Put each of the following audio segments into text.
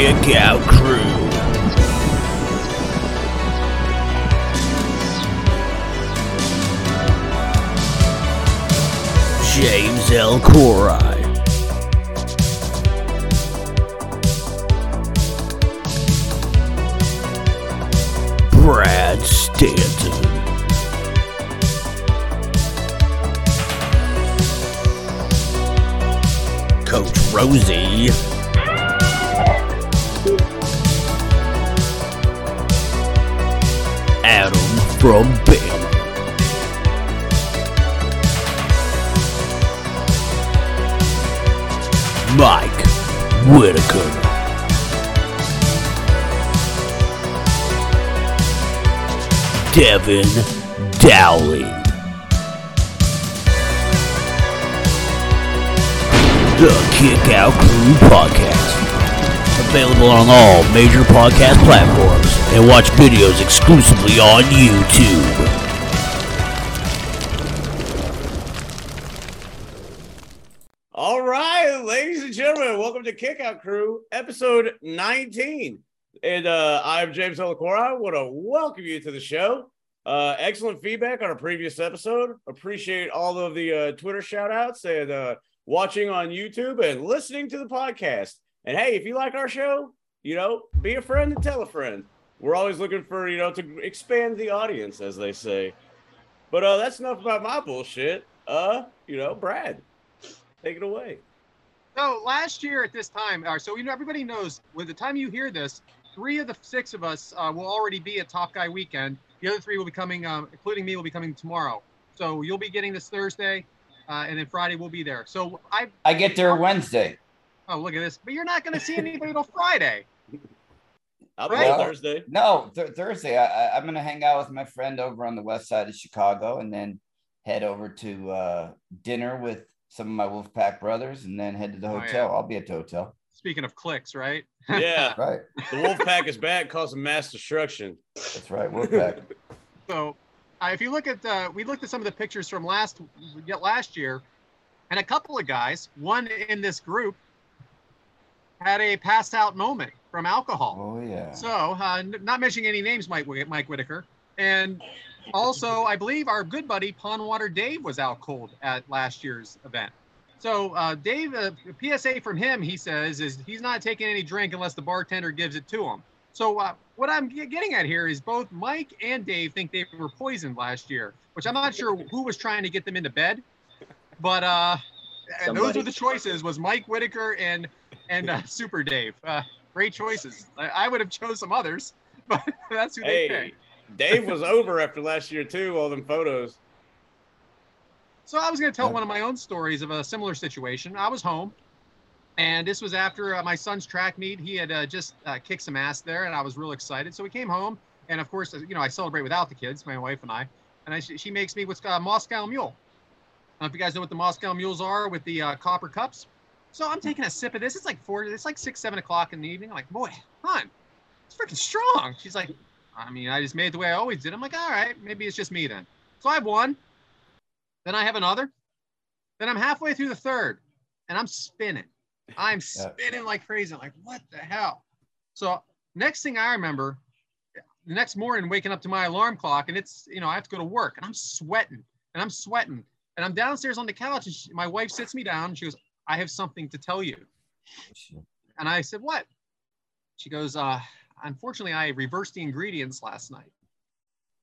Kick Out Crew. James L. Corai. Brad Stanton. Coach Rosey. Adam from Bama. Mike Whitaker. Devyn Dowling. The Kick Out Crew Podcast. Available on all major podcast platforms and watch videos exclusively on YouTube. All right, ladies and gentlemen, welcome to Kickout Crew, episode 19. And uh, I'm James Elacora. I want to welcome you to the show. Uh, excellent feedback on a previous episode. Appreciate all of the uh, Twitter shout outs and uh, watching on YouTube and listening to the podcast. And hey, if you like our show, you know, be a friend and tell a friend. We're always looking for, you know, to expand the audience, as they say. But uh, that's enough about my bullshit. Uh, you know, Brad, take it away. So last year at this time, uh, so you know everybody knows. With the time you hear this, three of the six of us uh, will already be at Top Guy Weekend. The other three will be coming, um, including me, will be coming tomorrow. So you'll be getting this Thursday, uh, and then Friday we'll be there. So I, I get there Wednesday. Oh look at this, but you're not going to see anybody till Friday. I'll be Right. Thursday. No, th- Thursday. I, I, I'm gonna hang out with my friend over on the west side of Chicago, and then head over to uh, dinner with some of my Wolfpack brothers, and then head to the Oh, hotel. yeah. I'll be at the hotel. Speaking of cliques, right? Yeah, Right. the wolf pack is back, causing mass destruction. That's right. Wolfpack. So, uh, if you look at, uh, we looked at some of the pictures from last yeah, last year, and a couple of guys, one in this group, had a pass out moment from alcohol. oh yeah. So, uh, n- not mentioning any names, Mike Mike Whitaker, and also I believe our good buddy Pondwater Dave was out cold at last year's event. So, uh, Dave, uh, PSA from him, he says, is he's not taking any drink unless the bartender gives it to him. So, uh, what I'm getting at here is both Mike and Dave think they were poisoned last year, which I'm not sure who was trying to get them into bed, but uh, and those were the choices: was Mike Whitaker and and uh, Super Dave. Uh, great choices. I, I would have chose some others, but that's who they Hey, picked. Dave was over after last year too. All them photos. So I was going to tell one of my own stories of a similar situation. I was home, and this was after uh, my son's track meet. He had uh, just uh, kicked some ass there, and I was real excited. So we came home, and of course, uh, you know, I celebrate without the kids, my wife and I. And I, she makes me what's called a Moscow Mule. I don't know if you guys know what the Moscow Mules are with the uh, copper cups. So I'm taking a sip of this. It's like four. It's like six, seven o'clock in the evening. I'm like, boy, hon, it's freaking strong. She's like, I mean, I just made it the way I always did. I'm like, all right, maybe it's just me then. So I have one. Then I have another. Then I'm halfway through the third, and I'm spinning. I'm spinning like crazy. I'm like, what the hell? So next thing I remember, the next morning waking up to my alarm clock, and it's you know I have to go to work, and I'm sweating, and I'm sweating, and I'm downstairs on the couch, and she, my wife sits me down. And she goes, "I have something to tell you." And I said, What? She goes, uh, Unfortunately, I reversed the ingredients last night.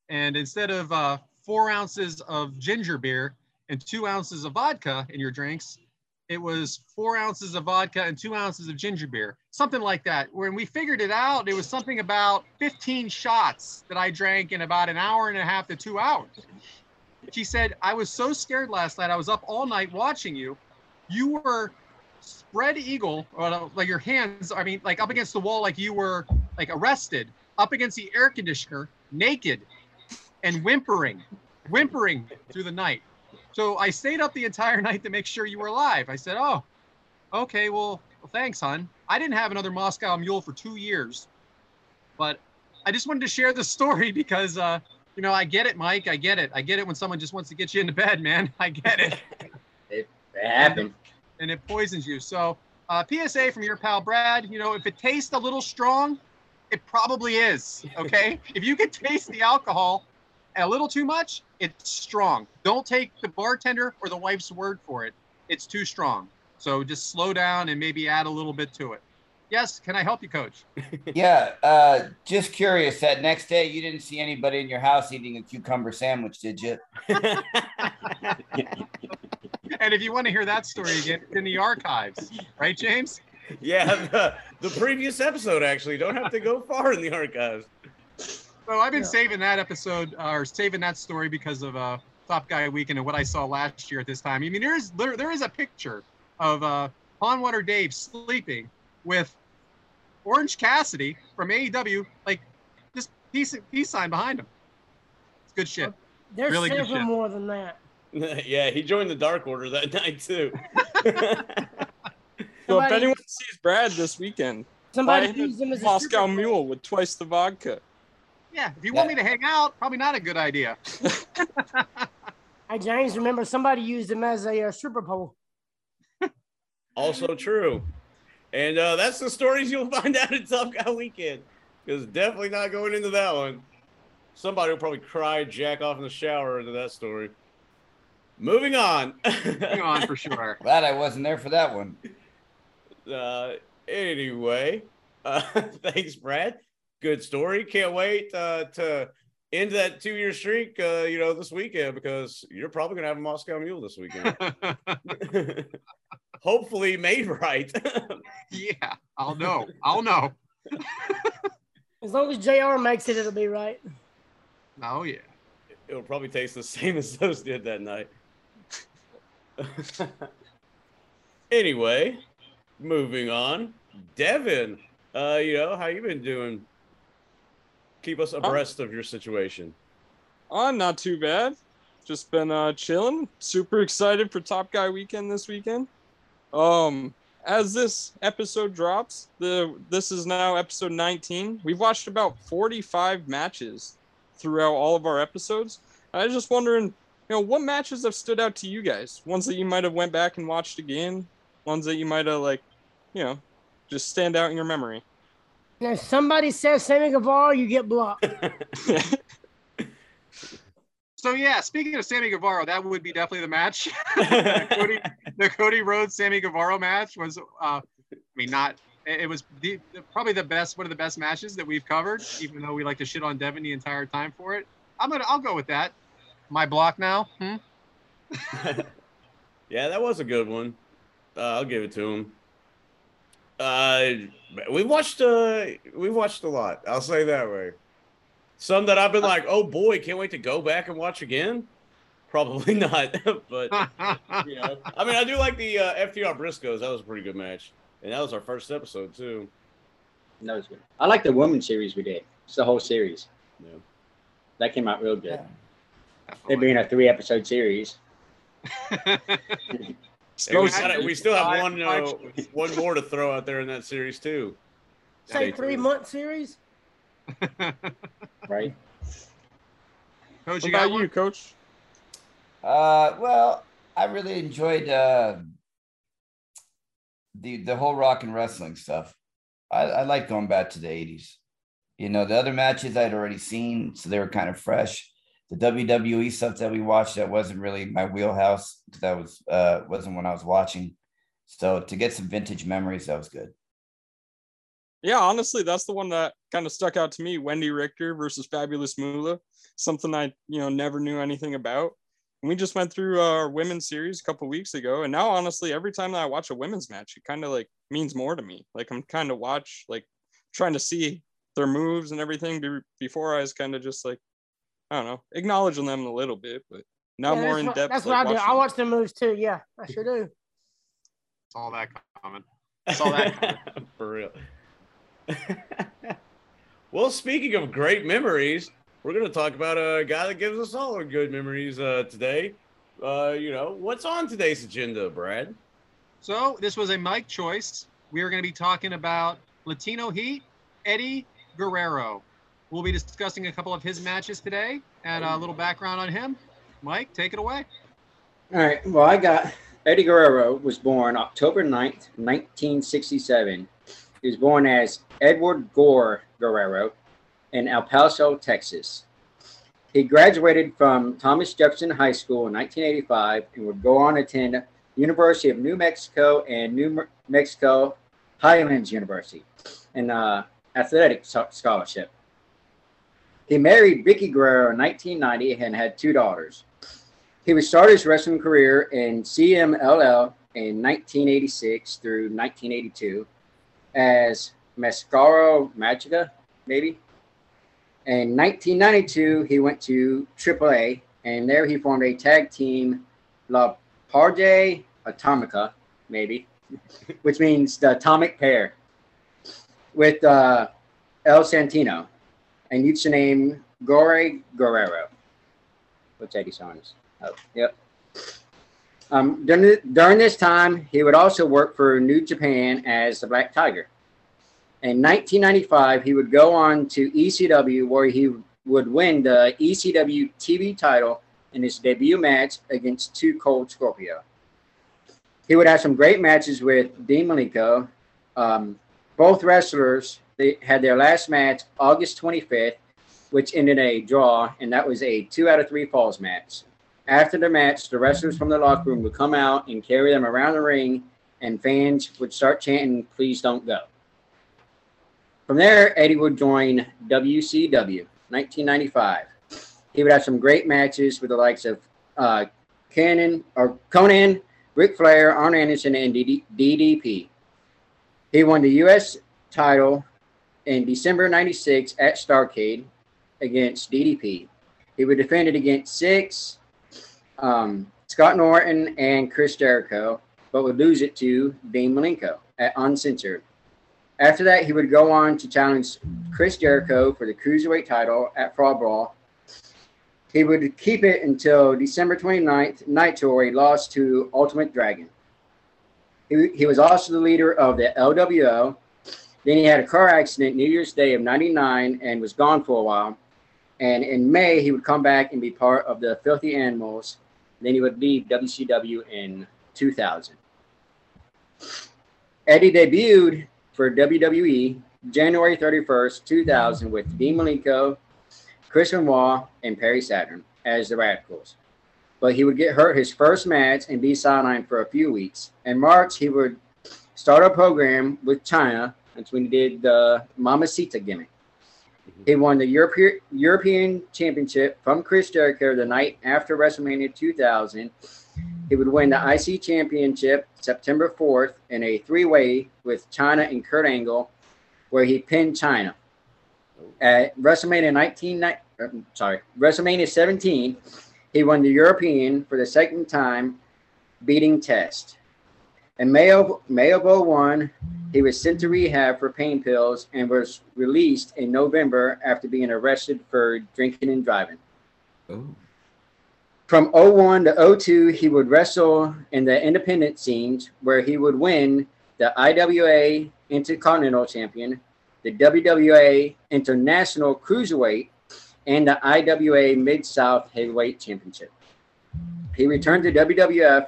And instead of uh, four ounces of ginger beer and two ounces of vodka in your drinks, it was four ounces of vodka and two ounces of ginger beer, something like that. When we figured it out, it was something about 15 shots that I drank in about an hour and a half to two hours. She said, I was so scared last night. I was up all night watching you. You were spread eagle, or like your hands, I mean, like up against the wall, like you were like arrested, up against the air conditioner, naked and whimpering, whimpering through the night. So I stayed up the entire night to make sure you were alive. I said, Oh, okay, well, well thanks, hon. I didn't have another Moscow mule for two years, but I just wanted to share the story because, uh, you know, I get it, Mike. I get it. I get it when someone just wants to get you into bed, man. I get it. It happened. and it poisons you. So Uh, PSA from your pal Brad. You know, if it tastes a little strong, it probably is. Okay. if you can taste the alcohol a little too much, it's strong. Don't take the bartender or the wife's word for it. It's too strong. So just slow down and maybe add a little bit to it. Yes, can I help you, coach? yeah, uh, just curious. That next day, you didn't see anybody in your house eating a cucumber sandwich, did you? and if you want to hear that story again, it's in the archives, right, James? Yeah, the, the previous episode actually. Don't have to go far in the archives. So I've been yeah. saving that episode uh, or saving that story because of uh, Top Guy Weekend and what I saw last year at this time. I mean, there is there, there is a picture of uh, Pondwater Dave sleeping with Orange Cassidy from AEW, like just peace peace sign behind him. It's good shit. There's really good shit. more than that. yeah, he joined the Dark Order that night too. so if anyone sees Brad this weekend, somebody use him as a Moscow Mule with twice the vodka. Yeah, if you want me to hang out, probably not a good idea. hey James, remember somebody used him as a uh, stripper pole. Also true. And uh, that's the stories you'll find out at Tough Guy Weekend. Because definitely not going into that one. Somebody will probably cry, jack off in the shower into that story. Moving on. Moving on for sure. Glad I wasn't there for that one. Uh, anyway, uh, thanks, Brad. Good story. Can't wait uh, to end that two year streak, uh, you know, this weekend because you're probably going to have a Moscow Mule this weekend. hopefully made right. yeah, I'll know. I'll know. as long as JR makes it, it'll be right. Oh, yeah. It'll probably taste the same as those did that night. anyway, moving on. Devyn, uh, you know, how you been doing? Keep us abreast of your situation. I'm not too bad. Just been uh, chilling. Super excited for Top Guy Weekend this weekend. Um, as this episode drops, the this is now episode 19. We've watched about 45 matches throughout all of our episodes. I was just wondering, you know, what matches have stood out to you guys? Ones that you might have went back and watched again, ones that you might have like, you know, just stand out in your memory. If somebody says Sammy Guevara, you get blocked. So yeah, speaking of Sammy Guevara, that would be definitely the match. the, Cody, the Cody Rhodes Sammy Guevara match was, uh, I mean, not. It was the, probably the best, one of the best matches that we've covered. Even though we like to shit on Devyn the entire time for it, I'm gonna, I'll go with that. My block now. Hmm? yeah, that was a good one. Uh, I'll give it to him. Uh, we watched. Uh, we watched a lot. I'll say that way. Some that I've been like, oh boy, can't wait to go back and watch again. Probably not, but you know, I mean, I do like the uh, FTR Briscoes. That was a pretty good match, and that was our first episode too. That was good. I like the women series we did. It's the whole series. Yeah, that came out real good. Yeah. It being a three episode series. we, gotta, we, still have one uh, one more to throw out there in that series too. Say three month series. right. Coach, what you got you, Coach? Uh, well, I really enjoyed uh, the the whole rock and wrestling stuff. I, I like going back to the '80s. You know, the other matches I'd already seen, so they were kind of fresh. The WWE stuff that we watched that wasn't really my wheelhouse because that was uh wasn't when I was watching. So to get some vintage memories, that was good. Yeah, honestly, that's the one that kind of stuck out to me. Wendi Richter versus Fabulous Moolah, something I you know never knew anything about. And we just went through our women's series a couple weeks ago, and now honestly, every time that I watch a women's match, it kind of like means more to me. Like I'm kind of watch like trying to see their moves and everything before I was kind of just like I don't know acknowledging them a little bit, but not yeah, more in depth. That's like, what I do. I watch the moves too. Yeah, I sure do. It's all that common. It's all that common. for real. well, speaking of great memories, we're going to talk about a guy that gives us all our good memories uh, today. Uh, you know, what's on today's agenda, Brad? So, this was a mic choice. We are going to be talking about Latino Heat, Eddie Guerrero. We'll be discussing a couple of his matches today and a little background on him. Mike, take it away. All right. Well, I got Eddie Guerrero was born October 9th, 1967. He was born as Edward Gore Guerrero in El Paso, Texas. He graduated from Thomas Jefferson High School in 1985 and would go on to attend University of New Mexico and New Mexico Highlands University in uh, athletic scholarship. He married Vickie Guerrero in 1990 and had two daughters. He would start his wrestling career in CMLL in 1986 through 1982 as Mascaro Magica, maybe. In 1992, he went to AAA, and there he formed a tag team, La Parde Atomica, maybe, which means the atomic pair, with uh, El Santino, and used the name Gore Guerrero. What's Eddie Sarnes? Oh, yep. Um, during, during this time, he would also work for New Japan as the Black Tiger. In 1995, he would go on to ECW, where he would win the ECW TV title in his debut match against Too Cold Scorpio. He would have some great matches with Dean Malenko. Um, both wrestlers they had their last match August 25th, which ended a draw, and that was a two out of three falls match. After the match, the wrestlers from the locker room would come out and carry them around the ring, and fans would start chanting, Please don't go. From there, Eddie would join WCW 1995. He would have some great matches with the likes of uh, Cannon or Konnan, Ric Flair, Arn Anderson, and DDP. He won the U.S. title in December 96 at Starcade against DDP. He would defend it against six, um, Scott Norton and Chris Jericho, but would lose it to Dean Malenko at Uncensored. After that, he would go on to challenge Chris Jericho for the Cruiserweight title at Fall Brawl. He would keep it until December 29th, Nitro, he lost to Ultimate Dragon. He, he was also the leader of the LWO. Then he had a car accident New Year's Day of 99 and was gone for a while. And in May, he would come back and be part of the Filthy Animals. Then he would leave WCW in 2000. Eddie debuted for WWE January 31st, 2000, with Dean Malenko, Chris Benoit, and Perry Saturn as the Radicals. But he would get hurt his first match and be sidelined for a few weeks. In March, he would start a program with Chyna. That's when he did the Mamacita gimmick. He won the European European Championship from Chris Jericho the night after WrestleMania 2000. He would win the IC Championship September 4th in a three-way with Chyna and Kurt Angle, where he pinned Chyna. At WrestleMania 19, uh, sorry, WrestleMania 17, he won the European for the second time, beating Test. In May of, May of 01, he was sent to rehab for pain pills and was released in November after being arrested for drinking and driving. Oh. From 01 to 02, he would wrestle in the independent scenes where he would win the IWA Intercontinental Champion, the WWA International Cruiserweight, and the IWA Mid South Heavyweight Championship. He returned to WWF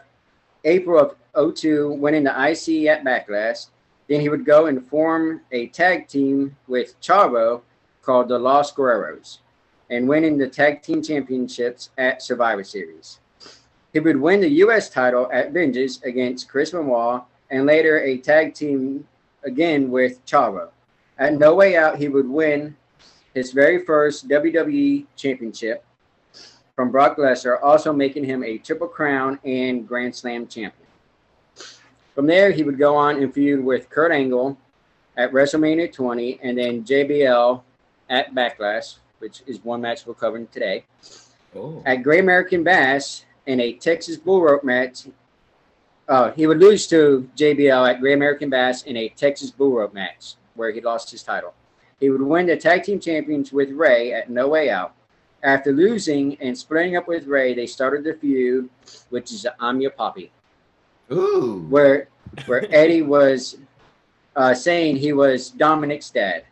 April of 02, winning the IC at Backlash. Then he would go and form a tag team with Chavo called the Los Guerreros and winning the tag team championships at Survivor Series. He would win the U.S. title at Vengeance against Chris Benoit and later a tag team again with Chavo. At No Way Out, he would win his very first WWE championship from Brock Lesnar, also making him a Triple Crown and Grand Slam champion. From there, he would go on and feud with Kurt Angle at WrestleMania 20 and then JBL at Backlash, which is one match we're covering today. Oh. At Great American Bash in a Texas Bull Rope match, uh, he would lose to JBL at Great American Bash in a Texas Bull Rope match where he lost his title. He would win the tag team champions with Rey at No Way Out. After losing and splitting up with Rey, they started the feud, which is I'm Your Papi. Ooh. Where where Eddie was uh, saying he was Dominik's dad.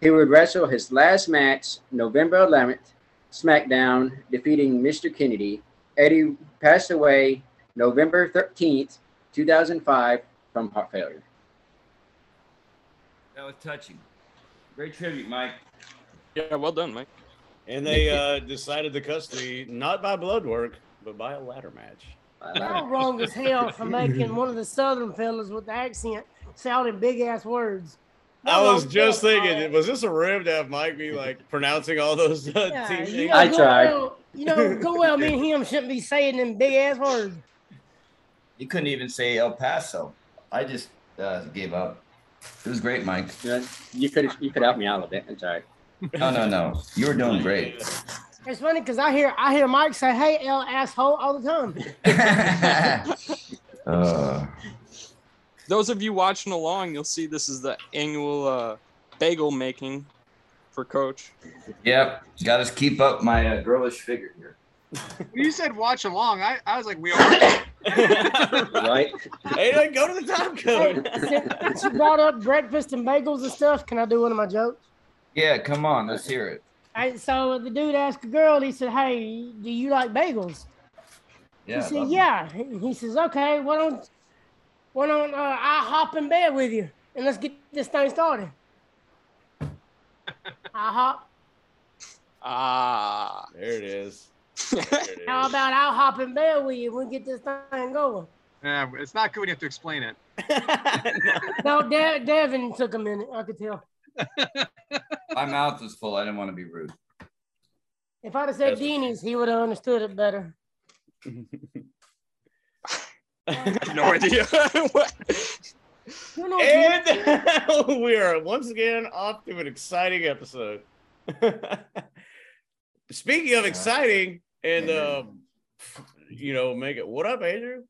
He would wrestle his last match November 11th, SmackDown, defeating Mr. Kennedy. Eddie passed away November 13th, 2005, from heart failure. That was touching. Great tribute, Mike. Yeah, well done, Mike. And they uh, decided the custody not by blood work, but by a ladder match. Y'all wrong as hell for making one of the southern fellas with the accent sounding big ass words. I Y'all was just thinking, that. was this a rib to have Mike be like pronouncing all those uh, Yeah, team you know, I tried. Well, you know, go well. Me and him shouldn't be saying them big ass words. You couldn't even say El Paso. I just uh, gave up. It was great, Mike. Yeah, You could you could help me out a little bit. It's all right. No, no, no. You were doing great. It's funny because I hear I hear Mike say, "Hey, L asshole" all the time. uh, Those of you watching along, you'll see this is the annual uh, bagel making for Coach. yep. Got to keep up my uh, girlish figure here. You said watch along. I, I was like, we are. Right? hey, like, go to the time code. since since you brought up breakfast and bagels and stuff, can I do one of my jokes? Yeah, come on. Let's hear it. Hey, so the dude asked a girl. He said, "Hey, do you like bagels?" Yeah. She said, "Yeah." He he says, "Okay, why don't why don't uh, I hop in bed with you and let's get this thing started?" I hop. Ah. There it is. There it How is. about I'll hop in bed with you? and We get this thing going. Yeah, it's not good when you have to explain it. No, De- Devyn took a minute. I could tell. It. My mouth was full. I didn't want to be rude. If I'd have said That's- Deanie's, he would have understood it better. no idea. what? You know, Deanie- and we are once again off to an exciting episode. Speaking of exciting, and um, you know, make it what up, Andrew?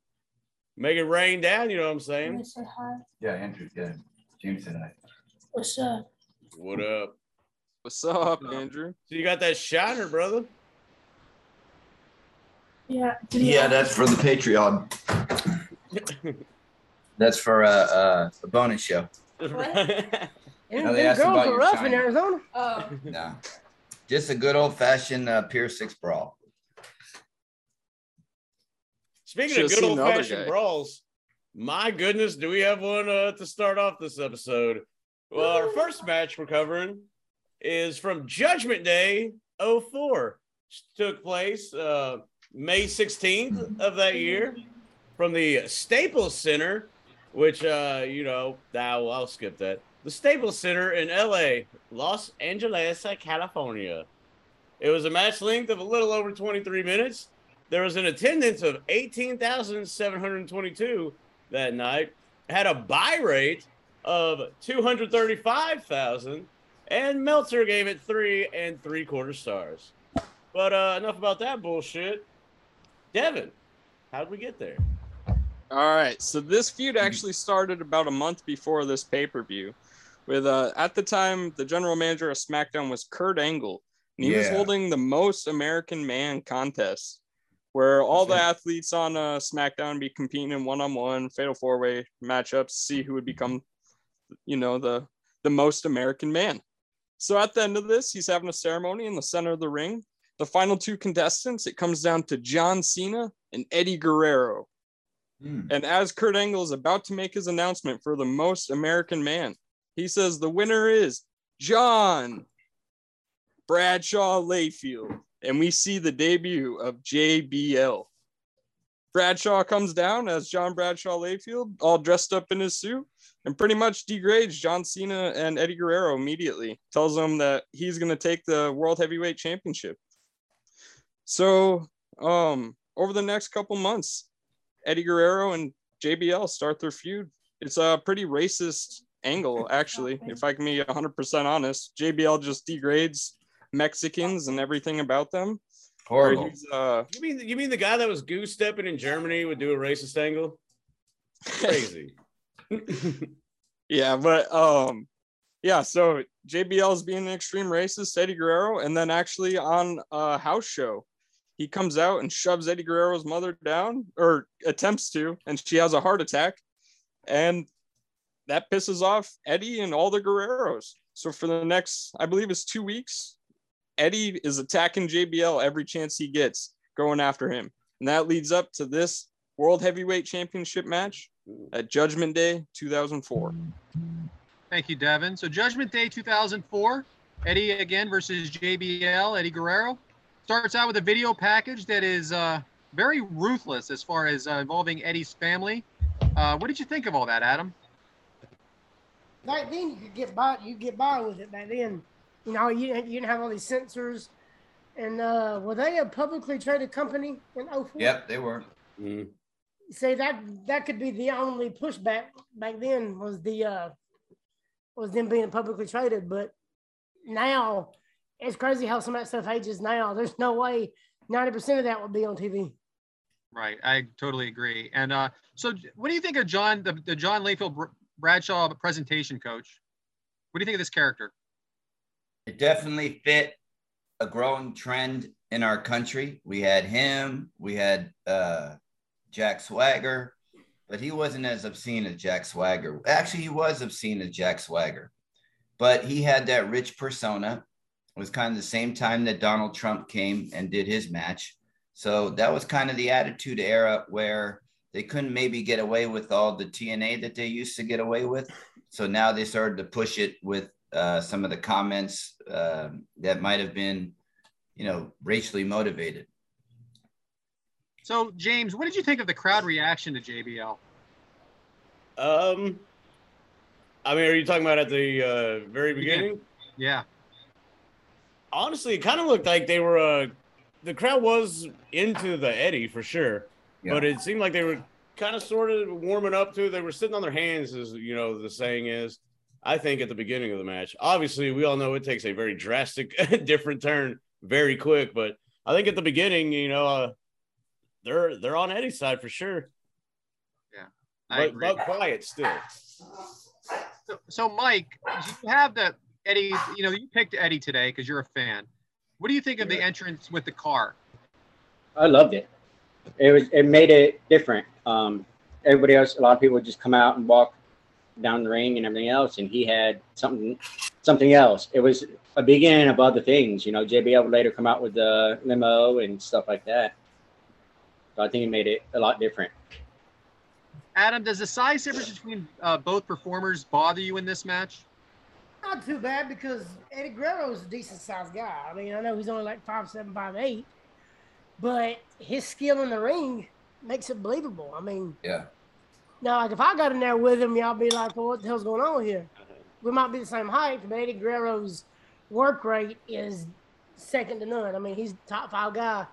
Make it rain down. You know what I'm saying? say hi. Yeah, Andrew. Yeah. James and I. What's up? What up? What's up, Andrew? So you got that shiner, brother? Yeah. Yeah, you- that's for the Patreon. That's for uh, uh, a bonus show. them, No, they them asked girls about are your rough in. Arizona. Oh, No. Just a good old fashioned uh, Pier 6 brawl. Speaking Should've of good old fashioned brawls, my goodness, do we have one uh, to start off this episode? Well, our first match we're covering is from Judgment Day 04. Took place uh, May 16th of that year from the Staples Center, which, uh, you know, I'll, I'll skip that. The Staples Center in LA, Los Angeles, California. It was a match length of a little over 23 minutes. There was an attendance of 18,722 that night, had a buy rate of 235,000, and Meltzer gave it three and three quarter stars. But uh, enough about that bullshit. Devyn, how did we get there? All right, so this feud actually started about a month before this pay per view, with uh, at the time the general manager of SmackDown was Kurt Angle, and he was holding the Most American Man contest, where all the athletes on uh, SmackDown be competing in one on one fatal four way matchups, see who would become, you know, the the Most American Man. So at the end of this, he's having a ceremony in the center of the ring. The final two contestants, it comes down to John Cena and Eddie Guerrero. Hmm. And as Kurt Angle is about to make his announcement for the most American man, he says the winner is John Bradshaw Layfield. And we see the debut of JBL. Bradshaw comes down as John Bradshaw Layfield, all dressed up in his suit, and pretty much degrades John Cena and Eddie Guerrero immediately. Tells them that he's going to take the World Heavyweight Championship. So, um, over the next couple months, Eddie Guerrero and JBL start their feud. It's a pretty racist angle, actually, if I can be 100% honest. JBL just degrades Mexicans and everything about them. Horrible. he's, uh, You mean you mean the guy that was goose stepping in Germany would do a racist angle? Crazy. yeah, but um, yeah. So JBL is being an extreme racist, Eddie Guerrero, and then actually on a house show, he comes out and shoves Eddie Guerrero's mother down, or attempts to, and she has a heart attack, and that pisses off Eddie and all the Guerreros. So for the next, I believe it's two weeks, Eddie is attacking JBL every chance he gets, going after him, and that leads up to this World Heavyweight Championship match at Judgment Day 2004. Thank you, Devyn. So Judgment Day 2004, Eddie again versus JBL, Eddie Guerrero. Starts out with a video package that is uh, very ruthless as far as uh, involving Eddie's family. Uh, what did you think of all that, Adam? Back then, you could get by. You get by with it. Back then, you know, you didn't, you didn't have all these censors. And uh, were they a publicly traded company in 04? Yep, they were. Mhm. See that that could be the only pushback back then was the uh was them being publicly traded. But now it's crazy how some of that stuff ages now. There's no way ninety percent of that would be on TV. Right, I totally agree. And uh, so, what do you think of John, the, the John Layfield Bradshaw presentation coach? What do you think of this character? It definitely fit a growing trend in our country. We had him, we had uh, Jack Swagger, but he wasn't as obscene as Jack Swagger. Actually, he was obscene as Jack Swagger, but he had that rich persona. It was kind of the same time that Donald Trump came and did his match. So that was kind of the attitude era where they couldn't maybe get away with all the TNA that they used to get away with. So now they started to push it with uh, some of the comments um that might have been, you know, racially motivated. So, James, what did you think of the crowd reaction to JBL? Um, I mean, are you talking about at the uh, very beginning? Yeah, Honestly, it kind of looked like they were. Uh, the crowd was into the Eddie for sure, Yeah. but it seemed like they were kind of sort of warming up to. it. They were sitting on their hands, as you know, the saying is. I think at the beginning of the match, obviously, we all know it takes a very drastic, different turn very quick. But I think at the beginning, you know, uh, they're they're on Eddie's side for sure, Yeah, I but, agree. but quiet still. So, so, Mike, you have the Eddie. You know, you picked Eddie today because you're a fan. What do you think of the entrance with the car? I loved it. It was it made it different. Um, everybody else, a lot of people would just come out and walk down the ring and everything else, and he had something something else. It was a beginning of other things. You know, JBL would later come out with the limo and stuff like that. So I think it made it a lot different. Adam, does the size difference between uh, both performers bother you in this match? Not too bad because Eddie Guerrero is a decent sized guy. I mean, I know he's only like five seven, five eight, but his skill in the ring makes it believable. I mean, Yeah. now like if I got in there with him, y'all be like, well, what the hell's going on here? We might be the same height, but Eddie Guerrero's work rate is second to none. I mean, he's top five guy.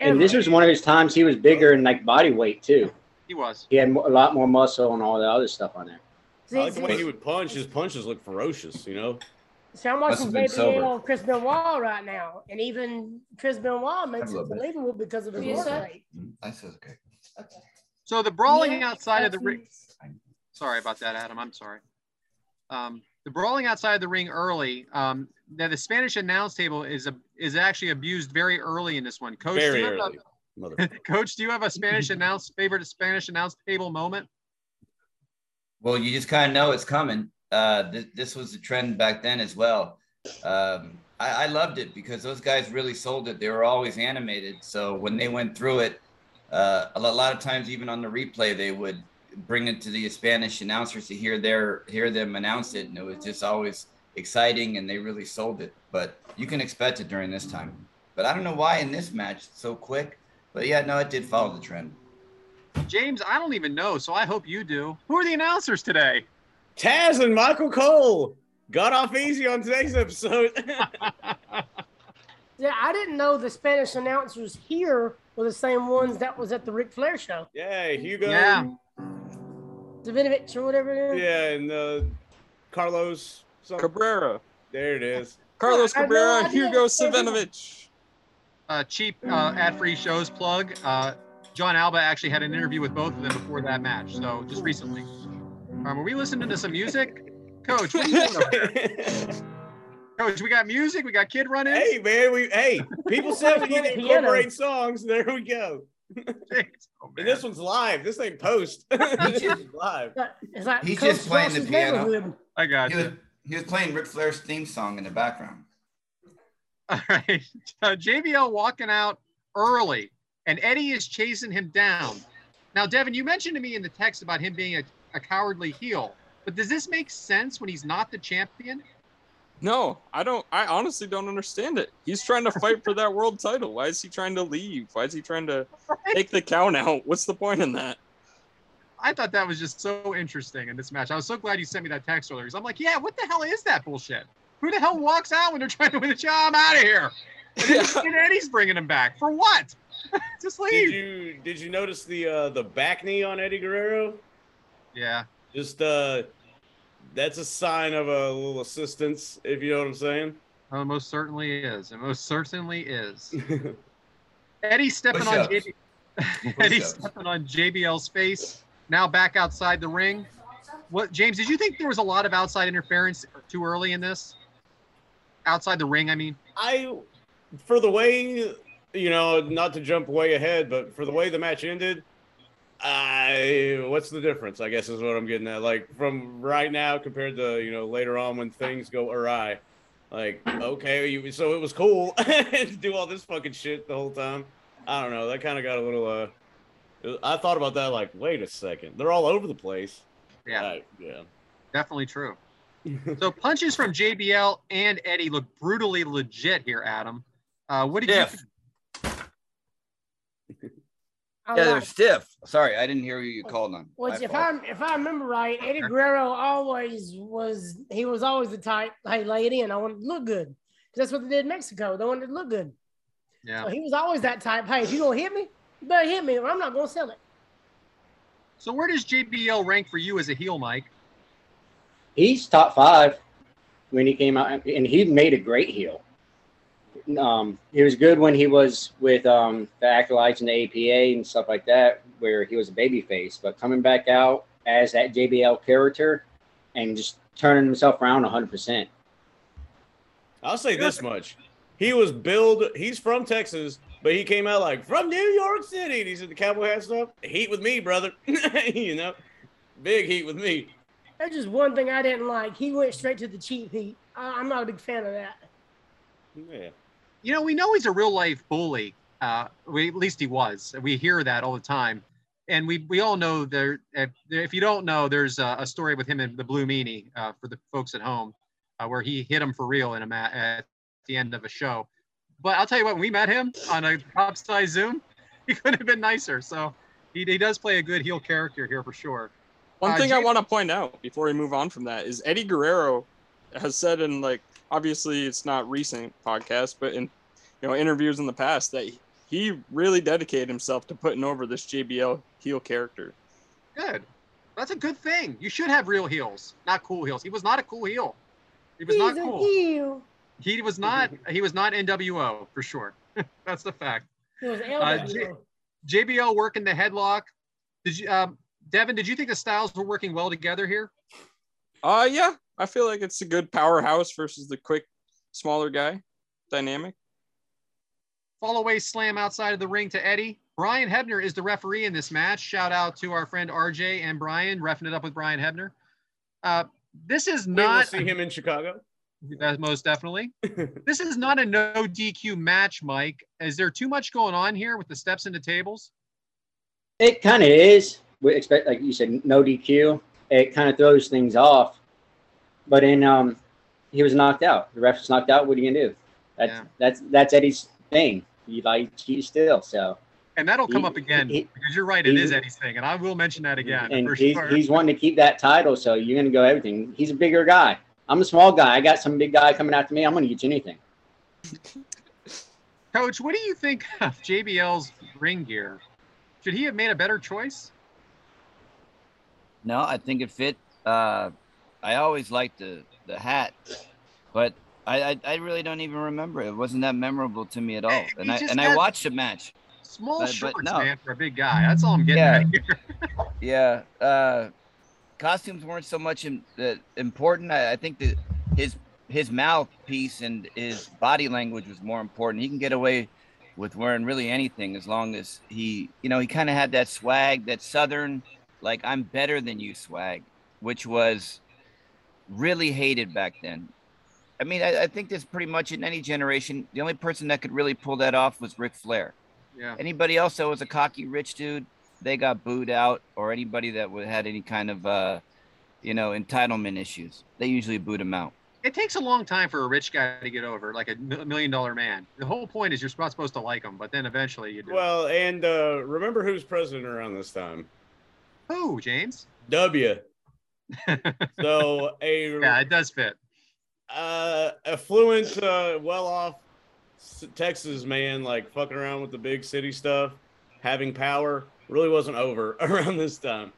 And this was one of his times he was bigger in like body weight too. He was. He had a lot more muscle and all the other stuff on there. See, I like the way he would punch. His punches look ferocious, you know. See, I'm Must watching have been sober. JBL Chris Benoit right now, and even Chris Benoit makes A it little bit. believable because of his Yes, work rate. I said okay. So the brawling Yeah, outside of the ring. Sorry about that, Adam. I'm sorry. Um, the brawling outside of the ring early. Um, that the Spanish announce table is a, is actually abused very early in this one. Coach, do Very you have a- early. Mother. Coach, do you have a Spanish announce favorite Spanish announce table moment? Well, you just kind of know it's coming. Uh, th- this was the trend back then as well. Um, I-, I loved it because those guys really sold it. They were always animated. So when they went through it, uh, a lot of times, even on the replay, they would bring it to the Spanish announcers to hear their hear them announce it, and it was just always exciting, and they really sold it. But you can expect it during this time. But I don't know why in this match so quick. But yeah, no, it did follow the trend. James, I don't even know, so I hope you do. Who are the announcers today? Taz and Michael Cole got off easy on today's episode. Yeah, I didn't know the Spanish announcers here were the same ones that was at the Ric Flair show. yeah, Hugo. Yeah. Davinovich or whatever it is. Yeah, and uh, Carlos. Something. Cabrera, There it is. Carlos I no Cabrera. Hugo Savinovich. Uh, cheap uh, ad-free shows plug. Uh, Jon Alba actually had an interview with both of them before that match, so just recently. Um, were we listening to some music? Coach, what are you doing over? Coach, we got music. We got Kid running. hey man, we hey people said we need to incorporate songs. There we go. Oh, And this one's live. This ain't post. this is live. But It's He's Coach just playing the piano. neighborhood. I got He was, he was playing Ric Flair's theme song in the background. All right. Uh, JBL walking out early, and Eddie is chasing him down. Now, Devyn, you mentioned to me in the text about him being a, a cowardly heel, but does this make sense when he's not the champion? No, I don't. I honestly don't understand it. He's trying to fight for that world title. Why is he trying to leave? Why is he trying to take the count out? What's the point in that? I thought that was just so interesting in this match. I was so glad you sent me that text earlier. 'cause I'm like, yeah, what the hell is that bullshit? Who the hell walks out when they're trying to win the job? I'm out of here. And then Ken Eddie's bringing him back for what? just leave. Did you did you notice the uh the back knee on Eddie Guerrero? Yeah. Just uh that's a sign of a little assistance, if you know what I'm saying. Oh, most certainly is. It most certainly is. Eddie stepping on Push-ups. JB- Eddie Push-ups. stepping on JBL's face. Now back outside the ring. What James? Did you think there was a lot of outside interference too early in this? Outside the ring, I mean. I for the way you know, not to jump way ahead, but for the way the match ended, I what's the difference? I guess is what I'm getting at. Like from right now compared to you know later on when things go awry. Like okay, you, so it was cool to do all this fucking shit the whole time. I don't know. That kind of got a little. uh I thought about that. Like, wait a second, they're all over the place. Yeah, Uh, yeah. definitely true. So punches from JBL and Eddie look brutally legit here, Adam. Uh, what did Stiff. you? I Yeah, they're stiff. Sorry, I didn't hear who you called on. Which, My if. I if I remember right, Eddie Guerrero always was he was always the type. Hey, lay it in. I want it to look good. 'Cause That's what they did in Mexico. They wanted it to look good. Yeah. So he was always that type. Hey, if you gonna hit me, you better hit me, or I'm not gonna sell it. So where does JBL rank for you as a heel, Mike? He's top five when he came out, and he made a great heel. Um, he was good when he was with um, the acolytes and the APA and stuff like that, where he was a babyface. But coming back out as that JBL character and just turning himself around 100%. I'll say this much. He was billed, he's from Texas, but he came out like from New York City. And he said the cowboy hat stuff. Heat with me, brother. you know, big heat with me. That's just one thing I didn't like. He went straight to the cheap heat. I, I'm not a big fan of that. Yeah. You know, we know he's a real life bully. Uh, we, at least he was. We hear that all the time. And we, we all know there. If, if you don't know, there's a, a story with him and the Blue Meanie uh, for the folks at home, uh, where he hit him for real in a mat at the end of a show. But I'll tell you what, when we met him on a top size Zoom, he couldn't have been nicer. So he, he does play a good heel character here for sure. One Uh, thing I want to point out before we move on from that is Eddie Guerrero has said in like obviously it's not recent podcast, but in you know interviews in the past that he really dedicated himself to putting over this JBL heel character. Good. That's a good thing. You should have real heels, not cool heels. He was not a cool heel. He was He's not a cool. heel. He was not. He was not NWO for sure. That's the fact. He was Uh, J- JBL working the headlock. Did you, um, Devyn? Did you think the styles were working well together here? Uh yeah, I feel like it's a good powerhouse versus the quick, smaller guy dynamic. Fall away slam outside of the ring to Eddie. Brian Hebner is the referee in this match. Shout out to our friend RJ and Brian, refing it up with Brian Hebner. Uh, this is not. We will not see him in Chicago. That's most definitely. this is not a no DQ match, Mike. Is there too much going on here with the steps into tables? It kind of is. We expect, like you said, no DQ. It kind of throws things off. But in um, he was knocked out. The ref ref's knocked out. What are you gonna do? That's Yeah. that's that's Eddie's thing. He like cheat still. So And that'll come He- up again he- because you're right. It he- is Eddie's thing, and I will mention that again and he's, sure. he's wanting to keep that title. So you're gonna go everything. He's a bigger guy. I'm a small guy. I got some big guy coming after me. I'm gonna get you anything. Coach, what do you think of JBL's ring gear? Should he have made a better choice? No, I think it fit. Uh, I always liked the the hat, but I, I I really don't even remember. It wasn't that memorable to me at all. And I and I watched the match. Small But- but shorts, no. man, for a big guy. That's all I'm getting Yeah. Yeah, uh, costumes weren't so much in, uh, important. I, I think that his his mouthpiece and his body language was more important. He can get away with wearing really anything as long as he, you know, he kind of had that swag, that southern, like I'm better than you swag, which was really hated back then. I mean, I, I think that's pretty much in any generation. The only person that could really pull that off was Ric Flair. Yeah. Anybody else that was a cocky rich dude, they got booed out, or anybody that would had any kind of uh, you know, entitlement issues, they usually boot them out. It takes a long time for a rich guy to get over, like a million dollar man. The whole point is you're not supposed to like him, but then eventually you do. Well, and uh, remember who's president around this time? Who, James? W. so a Yeah, it does fit. uh, affluent, uh, well-off Texas man, like fucking around with the big city stuff, having power, really wasn't over around this time.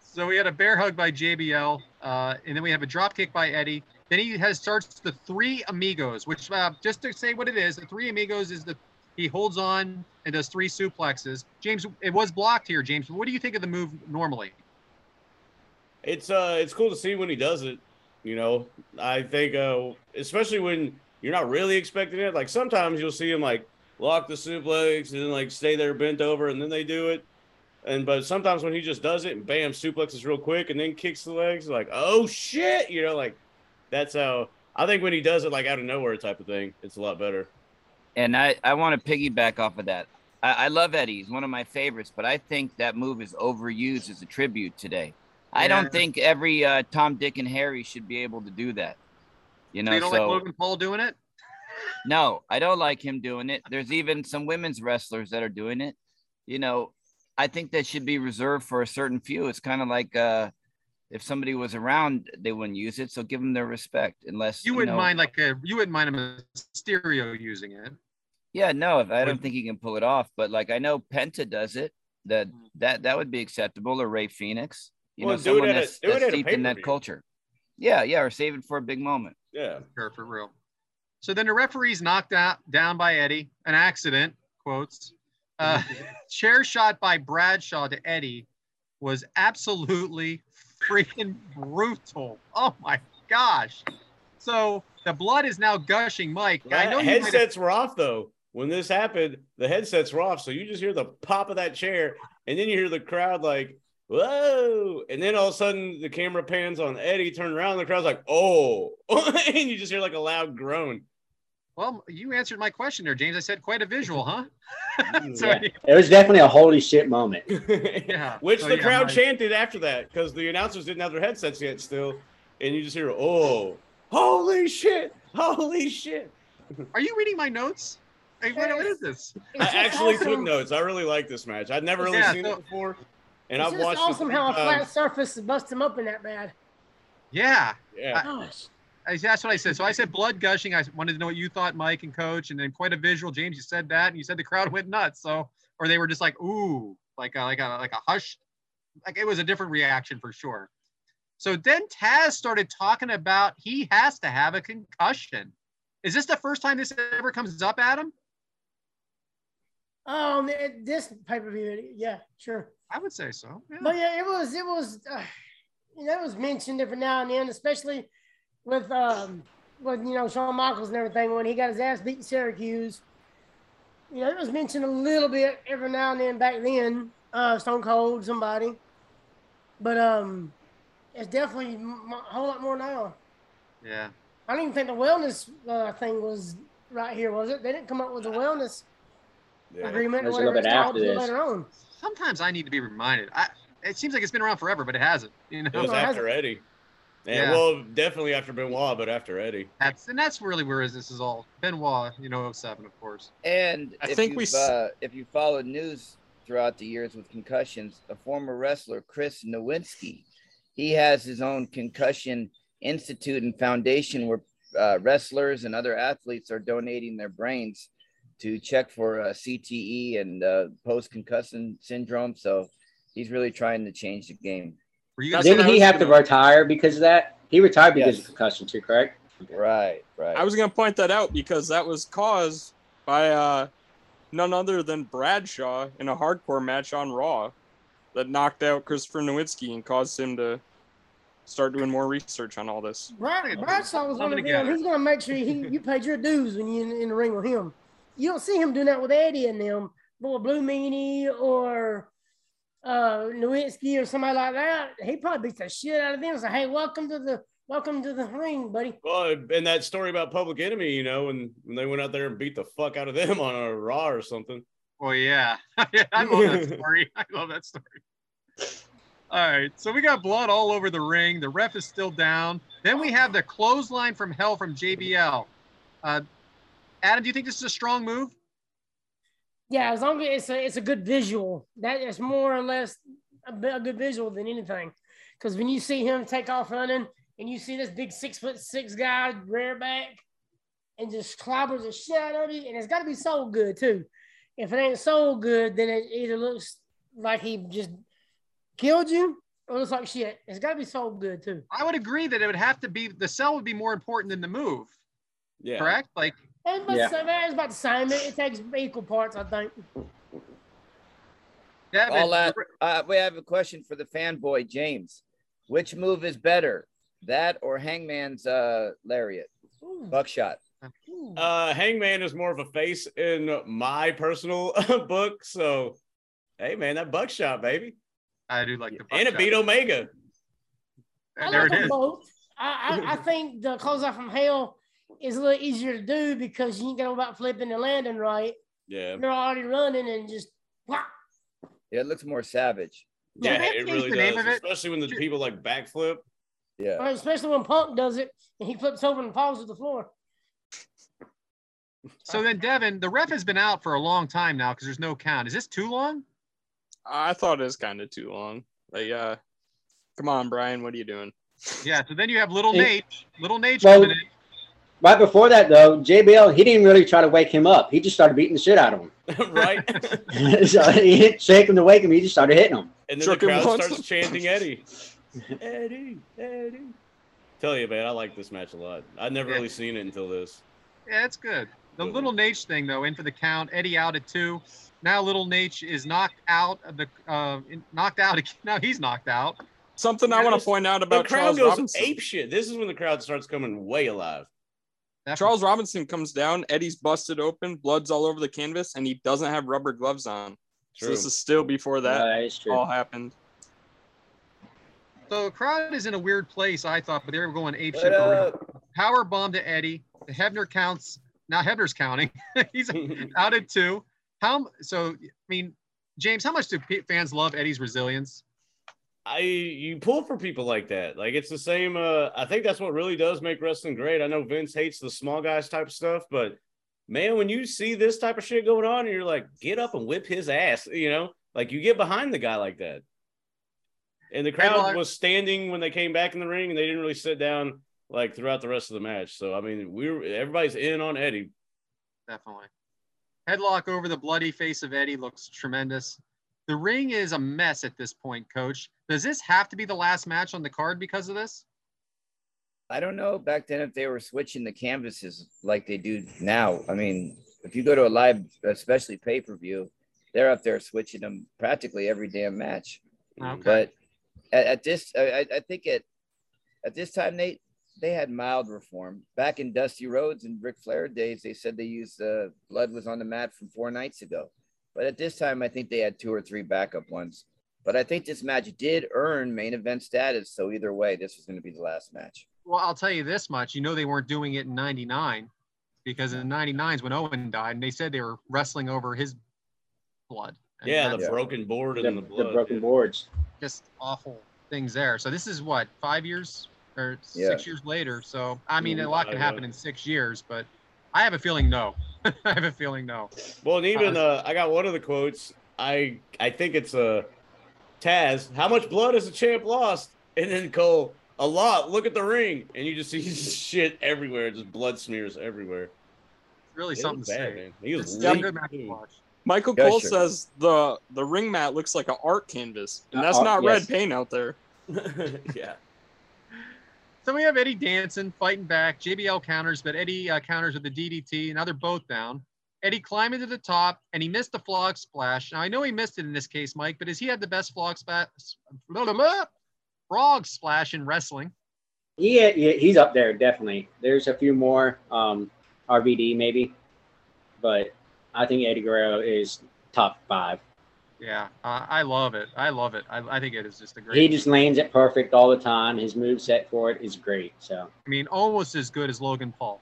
So we had a bear hug by JBL, uh, and then we have a drop kick by Eddie. Then he has starts the three amigos, which uh, just to say what it is, the three amigos is the he holds on and does three suplexes. James, it was blocked here. James, what do you think of the move normally? It's uh, it's cool to see when he does it. You know, I think uh, especially when you're not really expecting it. Like sometimes you'll see him like lock the suplex and then like stay there bent over and then they do it. And but sometimes when he just does it and bam, suplexes real quick and then kicks the legs, like oh shit, you know, like that's how I think when he does it like out of nowhere type of thing, it's a lot better. And I, I want to piggyback off of that. I, I love Eddie. He's one of my favorites, but I think that move is overused as a tribute today. I Yeah. don't think every uh, Tom, Dick, and Harry should be able to do that. You know, so you don't so like Logan Paul doing it? no, I don't like him doing it. There's even some women's wrestlers that are doing it. You know, I think that should be reserved for a certain few. It's kind of like uh, if somebody was around, they wouldn't use it. So give them their respect, unless You wouldn't know- mind like a you wouldn't mind a stereo using it. Yeah, no, I don't think he can pull it off, but like I know Penta does it. That that that would be acceptable, or Rey Fenix. You Well, know, do it someone at a- that's, do it that's at a deep in that culture. Yeah, yeah, or save it for a big moment. Yeah. Sure, for real. So then the referee's knocked out down by Eddie, an accident, quotes. Uh, chair shot by Bradshaw to Eddie was absolutely freaking brutal. Oh my gosh. So the blood is now gushing. Mike, I know you might have, headsets were off though. When this happened, the headsets were off. So you just hear the pop of that chair, and then you hear the crowd like, whoa. And then all of a sudden the camera pans on Eddie, turn around, and the crowd's like, oh. and you just hear like a loud groan. well, you answered my question there, James. I said quite a visual, huh? so, Yeah. It was definitely a holy shit moment. yeah. Which So, the yeah, crowd Mike- chanted after that because the announcers didn't have their headsets yet still. And you just hear, oh, holy shit, holy shit. Are you reading my notes? Hey, what, what is this? I It's just actually took notes. I really like this match. I'd never really Yeah, seen so- it before. And It's I've just watched awesome how a flat times. surface busts him open that bad. Yeah. Yeah. Gosh. I, that's what I said. So I said blood gushing. I wanted to know what you thought, Mike and Coach, and then quite a visual. James, you said that, and you said the crowd went nuts. So, or they were just like, ooh, like a, like a like a hush, like it was a different reaction for sure. So then Taz started talking about he has to have a concussion. Is this the first time this ever comes up, Adam? Um, this pay per view, yeah, sure. I would say so. Yeah. But yeah, it was it was uh, you know it was mentioned every now and then, especially with um with you know Shawn Michaels and everything when he got his ass beat in Syracuse. You know, it was mentioned a little bit every now and then back then. Uh, Stone Cold, somebody, but um, it's definitely a whole lot more now. Yeah. I don't even think the wellness uh, thing was right here, was it? They didn't come up with the wellness Yeah. agreement It or was a little whatever bit it's after till this. later on. Sometimes I need to be reminded. I it seems like it's been around forever, but it hasn't. You know. It was No, after Eddie. Yeah, Yeah. well, definitely after Benoit, but after Eddie. That's and that's really where this is all. Benoit, you know, 07, of course. And I if think we uh, if you followed news throughout the years with concussions, a former wrestler, Chris Nowinski, he has his own concussion institute and foundation where uh, wrestlers and other athletes are donating their brains to check for uh, CTE and uh, post concussion syndrome. So he's really trying to change the game. Were you guys? Didn't he have to gonna- retire because of that? He retired because Yes. of concussion too, correct? Right, right. I was gonna point that out because that was caused by uh, none other than Bradshaw in a hardcore match on Raw that knocked out Christopher Nowinski and caused him to start doing more research on all this. Right, Bradshaw was one Something of them. together. He's going to make sure he, you paid your dues when you in, in the ring with him. You don't see him doing that with Eddie and them, but with Blue Meanie or uh, Nowinski or somebody like that. He probably beats the shit out of them. So hey, welcome to the welcome to the ring, buddy. Well, and that story about Public Enemy, you know, when, when they went out there and beat the fuck out of them on a Raw or something. Oh yeah. I love that story. I love that story. All right. So we got blood all over the ring. The ref is still down. Then we have the clothesline from hell from JBL. Uh, Adam, do you think this is a strong move? Yeah, as long as it's a it's a good visual. That is more or less a, bi- a good visual than anything. Because when you see him take off running and you see this big six foot six guy rear back and just clobbers the shit out of you, and it's got to be so good too. If it ain't so good, then it either looks like he just killed you or looks like shit. It's got to be so good too. I would agree that it would have to be the sell would be more important than the move. Yeah. Correct? Like It's about, Yeah. the same, it's about the same. It, it takes equal parts, I think. Devyn, All that. Uh, we have a question for the fanboy James. Which move is better, that or Hangman's uh, lariat, Ooh, buckshot? Uh, Hangman is more of a face in my personal book. So, hey, man, that buckshot, baby. I do like the And it beat Omega. I there like it them is. both. I, I, I think the closeout from hell is a little easier to do because you ain't got about flipping and landing right. Yeah. You're already running and just whop. Yeah, it looks more savage. Yeah, Yeah, it really does. Especially when the people like backflip. Yeah. Or especially when Punk does it and he flips over and falls to the floor. So then, Devyn, the ref has been out for a long time now because there's no count. Is this too long? I thought it was kind of too long. Like, uh, come on, Brian, what are you doing? Yeah. So then you have little Nate, little Nate Well- coming in. Right before that, though, JBL he didn't really try to wake him up. He just started beating the shit out of him. right? so he didn't shake him to wake him. He just started hitting him. And then Shook the crowd starts chanting Eddie. Eddie, Eddie. Tell you, man, I like this match a lot. I'd never Yeah. really seen it until this. Yeah, it's good. The Good little Nate thing though, in for the count. Eddie out at two. Now little Nate is knocked out of the uh, knocked out. Again. Now he's knocked out. Something I want to point out about The crowd Charles goes Robinson. ape shit. This is when the crowd starts coming way alive. Charles Robinson comes down, Eddie's busted open, blood's all over the canvas, and he doesn't have rubber gloves on. So this is still before that that is true. all happened. So the crowd is in a weird place, I thought, but they were going ape shit. up? Power bomb to Eddie. The Hebner counts. Now Hebner's counting. he's out at two. How so? I mean, James, how much do fans love Eddie's resilience? I you pull for people like that. Like it's the same. Uh, I think that's what really does make wrestling great. I know Vince hates the small guys type of stuff, but man, when you see this type of shit going on, and you're like, get up and whip his ass. You know, like you get behind the guy like that. And the crowd was standing when they came back in the ring, and they didn't really sit down like throughout the rest of the match. So I mean, we were everybody's in on Eddie. Definitely. Headlock over the bloody face of Eddie looks tremendous. The ring is a mess at this point, coach. Does this have to be the last match on the card because of this? I don't know back then if they were switching the canvases like they do now. I mean, if you go to a live, especially pay per view, they're up there switching them practically every damn match. Okay. But at, at this, I, I- think at at this time, Nate, they had mild reform. Back in Dusty Rhodes and Ric Flair days, they said they used uh, blood was on the mat from four nights ago. But at this time, I think they had two or three backup ones. But I think this match did earn main event status. So either way, this was going to be the last match. Well, I'll tell you this much. You know they weren't doing it in 99 because in 99 is when Owen died and they said they were wrestling over his blood. And Yeah, the broken board and the the blood. broken yeah. boards. just awful things there. So this is what, five years or Yeah. six years later. So, I mean, a Mm, lot can happen in six years, but I have a feeling no. I have a feeling no. Well, and even uh, I got one of the quotes. I I think it's uh, Taz. How much blood has the champ lost? And then Cole, a lot. Look at the ring, and you just see shit everywhere. Just blood smears everywhere. Really It something was to bad, say. man. He was It's good match to watch. Michael Yeah, Cole sure. says the the ring mat looks like an art canvas, and Uh, that's art, not yes. red paint out there. yeah. So we have Eddie dancing, fighting back. JBL counters, but Eddie uh, counters with the DDT. Now they're both down. Eddie climbing to the top, and he missed the frog splash. Now I know he missed it in this case, Mike, but has he had the best frog splash? Frog splash in wrestling. Yeah, yeah, he's up there definitely. There's a few more, um, RVD maybe, but I think Eddie Guerrero is top five. Yeah, uh, I love it. I love it. I, I think it is just a great. He just lands it perfect all the time. His move set for it is great. So I mean, almost as good as Logan Paul.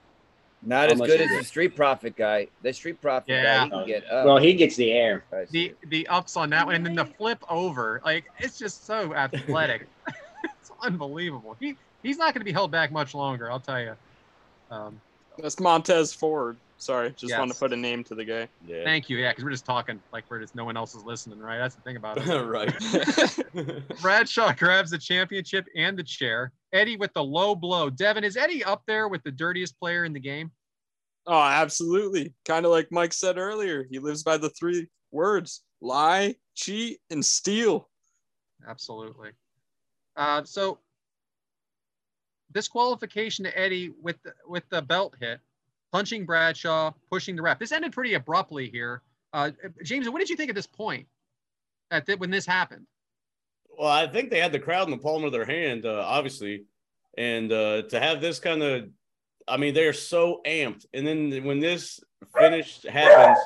Not How as good is as it? the Street Profit guy. The Street Profit Yeah. guy, he get up. Well, he gets the air. The the ups on that one, and then the flip over, like it's just so athletic. it's unbelievable. He he's not going to be held back much longer. I'll tell you. Um, That's Montez Ford. Sorry, just wanted Yes. to put a name to the guy. Yeah. thank you. Yeah, because we're just talking like we're just no one else is listening, right? That's the thing about it. right. Bradshaw grabs the championship and the chair. Eddie with the low blow. Devyn, is Eddie up there with the dirtiest player in the game? Oh, absolutely. Kind of like Mike said earlier. He lives by the three words lie, cheat, and steal. Absolutely. Uh, so disqualification to Eddie with the, with the belt hit, punching Bradshaw, pushing the ref. This ended pretty abruptly here. Uh, James, what did you think at this point? At the, when this happened? Well, I think they had the crowd in the palm of their hand, uh, obviously, and uh, to have this kind of, I mean, they're so amped, and then when this finish happens,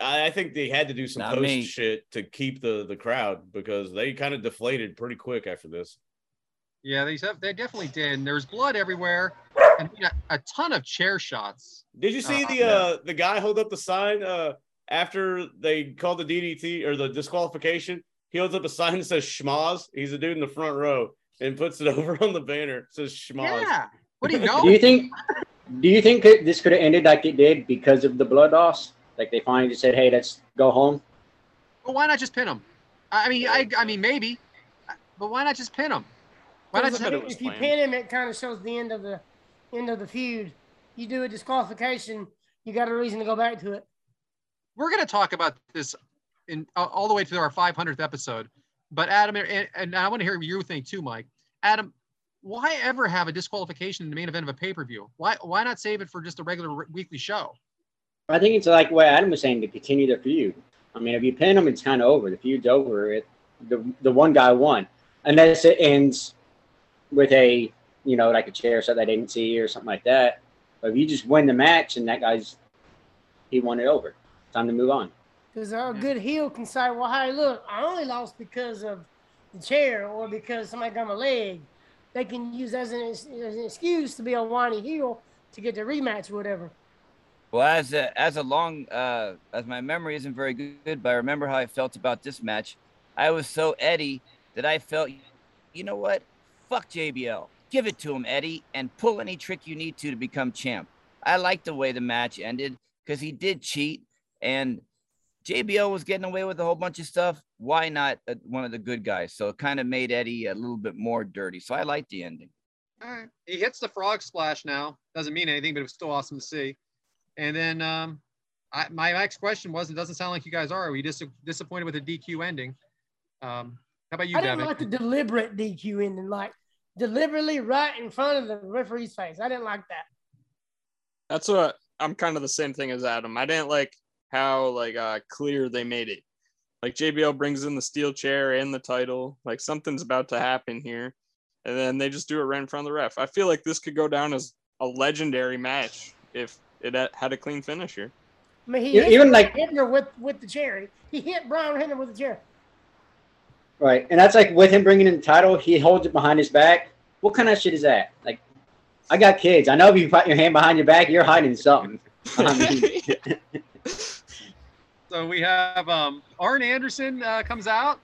I, I think they had to do some Not post me. shit to keep the the crowd because they kind of deflated pretty quick after this. Yeah, they they definitely did. And there was blood everywhere, and we got a ton of chair shots. Did you see Uh, the uh, the guy hold up the sign uh, after they called the DDT or the disqualification? He holds up a sign that says Schmoz. He's a dude in the front row and puts it over on the banner. It says Schmoz. Yeah. What do you know? Do you think? Do you think this could have ended like it did because of the blood loss? Like they finally just said, "Hey, let's go home." Well, why not just pin him? I I mean, I, I mean, maybe, but why not just pin him? Why not just if, it was if you pin him, it kind of shows the end of the end of the feud. You do a disqualification, you got a reason to go back to it. we're going to talk about this in uh, all the way to our 500th episode. But Adam, and, and I want to hear your thing too, Mike. Adam, why ever have a disqualification in the main event of a pay per view? Why why not save it for just a regular re- weekly show? I think it's like what Adam was saying to continue the feud. I mean, if you pin them, it's kind of over. The feud's over. It, the the one guy won, unless it ends with a you know like a chair shot that they didn't see or something like that. But if you just win the match and that guy's he won it over, time to move on. Because a good heel can say, "Well, hey, look, I only lost because of the chair or because somebody got my leg." They can use that as an, as an excuse to be a whiny heel to get the rematch or whatever. Well, as a, as a long uh, as my memory isn't very good, but I remember how I felt about this match. I was so Eddie that I felt, you know what? Fuck JBL. Give it to him, Eddie, and pull any trick you need to to become champ. I like the way the match ended because he did cheat, and JBL was getting away with a whole bunch of stuff. Why not uh, one of the good guys? So it kind of made Eddie a little bit more dirty. So I liked the ending. All right. He hits the frog splash now. Doesn't mean anything, but it was still awesome to see. And then um, I, my next question was: It doesn't sound like you guys are. Are we dis- disappointed with the DQ ending? Um, how about you, I didn't Devyn? like the deliberate DQ ending, like deliberately right in front of the referee's face. I didn't like that. That's what I'm kind of the same thing as Adam. I didn't like how like uh clear they made it. Like JBL brings in the steel chair and the title. Like something's about to happen here. And then they just do it right in front of the ref. I feel like this could go down as a legendary match if it had- had a clean finish here. I mean, he Yeah, hit even like Hebner with with the chair. He hit Brian Hebner with the chair. Right, and that's like with him bringing in the title, he holds it behind his back. What kind of shit is that? Like, I got kids. I know if you put your hand behind your back, you're hiding something. I mean, So we have um, Arn Anderson uh, comes out,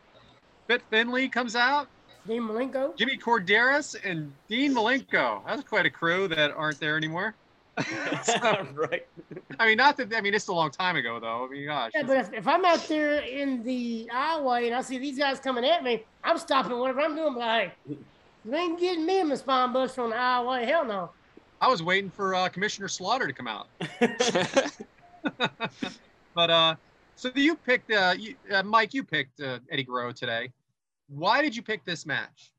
Fit Finlay comes out, Dean Malenko. Jimmy Korderas, and Dean Malenko. That's quite a crew that aren't there anymore. right. I mean, not that I mean it's a long time ago though. I mean, gosh. Yeah, but if, if I'm out there in the aisleway and I see these guys coming at me, I'm stopping whatever I'm doing. Like, hey, you ain't getting me in my spine buster on the aisleway. Hell no. I was waiting for uh, Commissioner Slaughter to come out. but uh, so you picked uh, you, uh, Mike. You picked uh, Eddie Guerrero today. Why did you pick this match?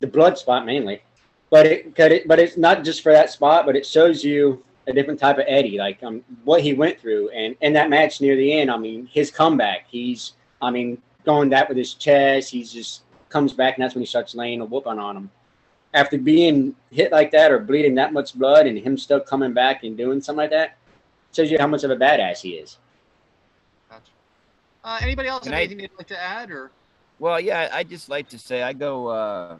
the blood spot mainly, but it, but it, but it's not just for that spot, but it shows you a different type of Eddie, like um what he went through, and in that match near the end, I mean his comeback. He's, I mean, going that with his chest. He's just comes back, and that's when he starts laying a whooping on him. After being hit like that or bleeding that much blood, and him still coming back and doing something like that, shows you how much of a badass he is. Gotcha. Uh, anybody else have I- anything they'd like to add or? Well, yeah, I just like to say I go uh,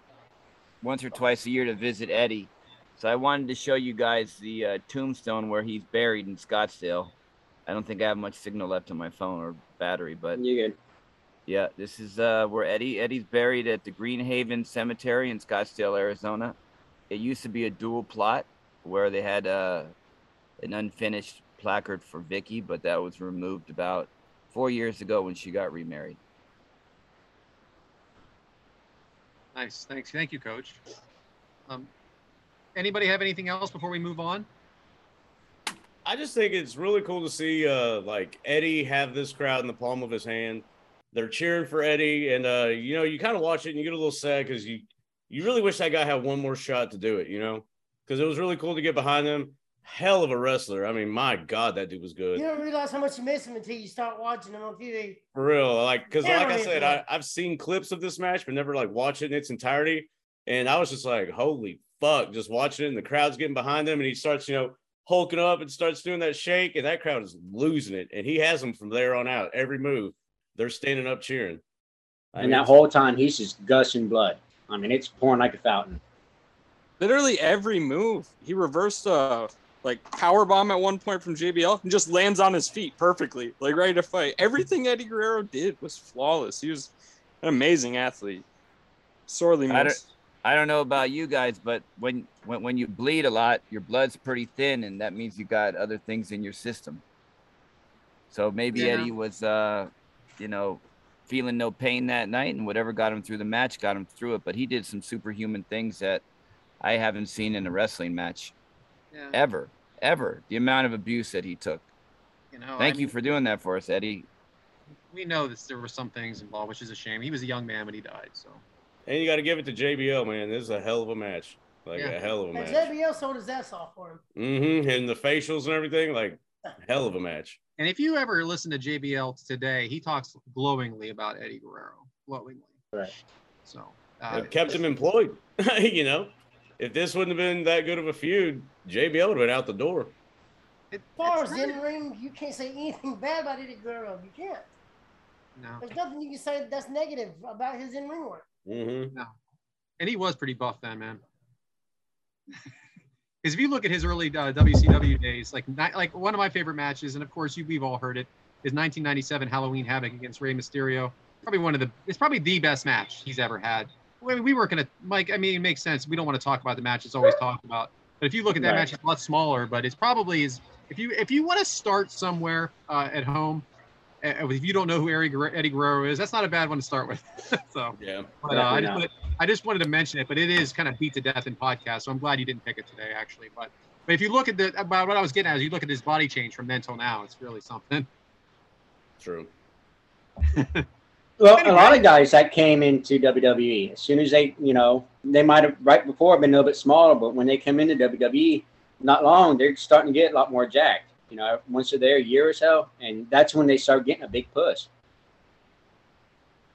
once or twice a year to visit Eddie. So I wanted to show you guys the uh, tombstone where he's buried in Scottsdale. I don't think I have much signal left on my phone or battery, but You good? yeah, this is uh, where Eddie Eddie's buried at the Greenhaven Cemetery in Scottsdale, Arizona. It used to be a dual plot where they had uh, an unfinished placard for Vickie, but that was removed about four years ago when she got remarried. Nice. Thanks. Thank you, Coach. Um, anybody have anything else before we move on? I just think it's really cool to see uh like Eddie have this crowd in the palm of his hand. They're cheering for Eddie, and uh, you know, you kind of watch it and you get a little sad because you you really wish that guy had one more shot to do it, you know, because it was really cool to get behind him. Hell of a wrestler. I mean, my God, that dude was good. You don't realize how much you miss him until you start watching him on TV. For real, like because like I said, I I've seen clips of this match, but never like watched it in its entirety. And I was just like, holy fuck, just watching it, and the crowd's getting behind him, and he starts, you know, hulking up and starts doing that shake, and that crowd is losing it. And he has them from there on out. Every move, they're standing up cheering. I And mean, that whole time he's just gushing blood. I mean, it's pouring like a fountain. Literally every move. He reversed a like power bomb at one point from JBL and just lands on his feet perfectly, like ready to fight. Everything Eddie Guerrero did was flawless. He was an amazing athlete. Sorely I don't- missed. I don't know about you guys, but when, when when you bleed a lot, your blood's pretty thin, and that means you got other things in your system. So maybe Yeah. Eddie was, uh, you know, feeling no pain that night, and whatever got him through the match got him through it. But he did some superhuman things that I haven't seen in a wrestling match Yeah. ever, ever. The amount of abuse that he took. You know, Thank I you for doing that for us, Eddie. We know that there were some things involved, which is a shame. He was a young man when he died, so and you got to give it to JBL, man. This is a hell of a match. Like Yeah. a hell of a And match. JBL sold his ass off for him. Mm-hmm. And the facials and everything, like hell of a match. And if you ever listen to JBL today, he talks glowingly about Eddie Guerrero, glowingly. Right. So, uh, It kept him employed. you know, if this wouldn't have been that good of a feud, JBL would have been out the door. As far as in ring, you can't say anything bad about Eddie Guerrero. You can't. no, There's nothing you can say that's negative about his in ring work. Mm-hmm. no, and he was pretty buff then, man. Because if you look at his early uh, WCW days, like ni- like one of my favorite matches, and of course you we've all heard it, is 1997 Halloween Havoc against Rey Mysterio. Probably one of the it's probably the best match he's ever had. I mean, we weren't gonna Mike. I mean, it makes sense. We don't want to talk about the match. It's always talked about. But if you look at that Right. match, it's a lot smaller. But it's probably is if you if you want to start somewhere uh, at home, uh, if you don't know who Eddie Guerrero, is, that's not a bad one to start with. so, Yeah. but, uh, I just wanted, I just wanted to mention it. But it is kind of beat to death in podcast. So I'm glad you didn't pick it today, actually. But but if you look at the about what I was getting at, is you look at his body change from then till now, it's really something. True. Well, Anyway. a lot of guys that came into WWE, as soon as they, you know, they might have right before been a little bit smaller, but when they come into WWE, not long, they're starting to get a lot more jacked. You know, once they're there a year or so, and that's when they start getting a big push.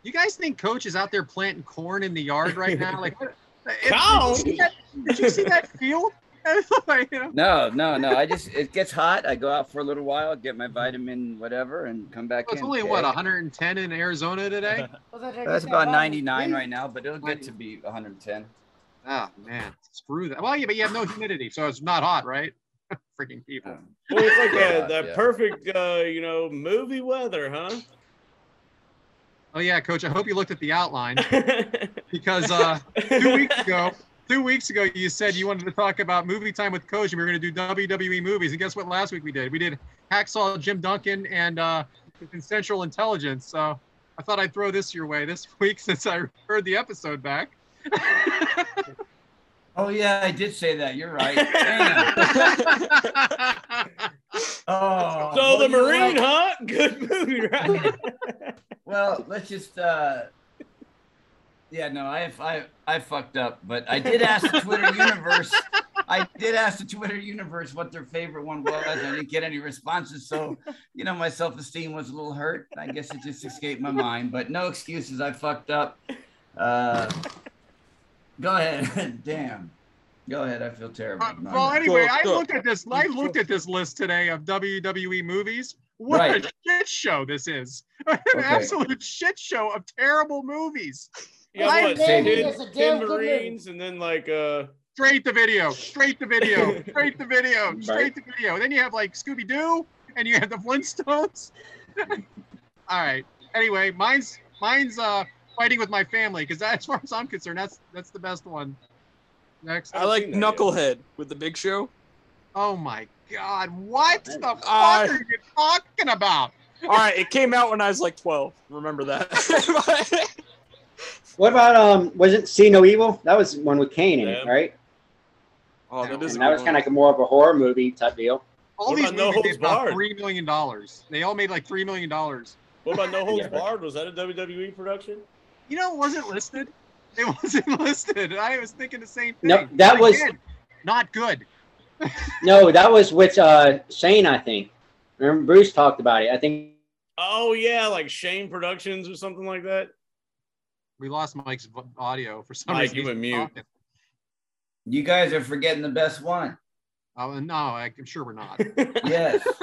You guys think Coach is out there planting corn in the yard right now? Like, what- Did you that, did you see that field? Like, you know, No, no, no. I just it gets hot. I go out for a little while, get my vitamin whatever, and come back it's in. only what 110 in Arizona today. Was that that- That's about 99 right now, but it'll get to be 110. Oh man, screw that. Well, yeah, but you have no humidity, so it's not hot, right? Freaking people. Um, Well, it's like Yeah, that, that yeah. perfect, uh, you know, movie weather, huh? Oh yeah, Coach. I hope you looked at the outline because uh, two weeks ago, two weeks ago, you said you wanted to talk about movie time with Coach, and we were going to do WWE movies. And guess what? Last week we did. We did Hacksaw Jim Duggan and uh, and Central Intelligence. So I thought I'd throw this your way this week since I heard the episode back. Oh yeah, I did say that. You're right. Oh, so well, the you know Marine, what? huh? Good movie, right? Well, let's just. uh Yeah, no, I I I fucked up, but I did ask the Twitter universe. I did ask the Twitter universe what their favorite one was. I didn't get any responses, so you know my self-esteem was a little hurt. I guess it just escaped my mind, but no excuses. I fucked up. Uh, go ahead. Damn. Go ahead. I feel terrible. Uh, well, anyway, I looked at this. I looked at this list today of WWE movies. What Right. a shit show this is! An Okay. absolute shit show of terrible movies. Yeah, I what? think Ten, it's a damn good movie. Marines and then like uh straight to video, straight to video, straight to video, straight to video. Then you have like Scooby Doo, and you have the Flintstones. All right. Anyway, mine's mine's uh fighting with my family because as far as I'm concerned, that's that's the best one. Next. I like seen that. Knucklehead with the Big Show. Oh my God! What the fuck Uh, are you talking about? All right, it came out when I was like 12. Remember that? What about um? Was it See No Evil? That was one with Kane in it, Yeah. right? oh, that is. a And that was kind of like more of a horror movie type deal. All What these about No movies Holds made about Barred? three million dollars. They all made like three million dollars. What about No Holds Yeah. Barred? Was that a WWE production? You know, it wasn't listed. It wasn't listed. I was thinking the same thing. No, that But was- again, not good. No, that was with uh Shane, I think. Remember Bruce talked about it. I think Oh yeah, like Shane Productions or something like that. We lost Mike's audio for some Mike, reason. you He's went mute. talking. You guys are forgetting the best one. Oh no, I- I'm sure we're not. Yes.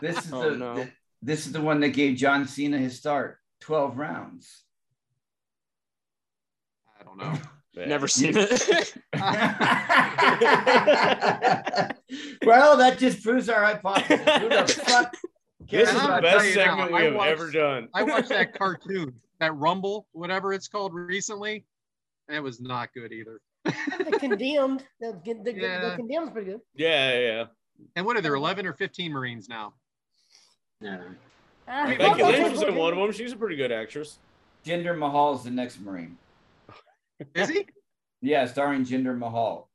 This is Oh, the, no. the- this is the one that gave John Cena his start. 12 rounds. I don't know. Never seen it. well, that just proves our hypothesis. Who the fuck This is the I'll about tell best you now, segment we I have watched- ever done. I watched that cartoon, that Rumble, whatever it's called, recently. and It was not good either. The condemned. The, the, the, Yeah. the condemned's pretty good. Yeah, yeah. And what are there, 11 or 15 Marines now? Yeah. Uh, mean, Becky Lynch was in one of them. She's a pretty good actress. Jinder Mahal's the next Marine. Is he? Yeah, starring Jinder Mahal.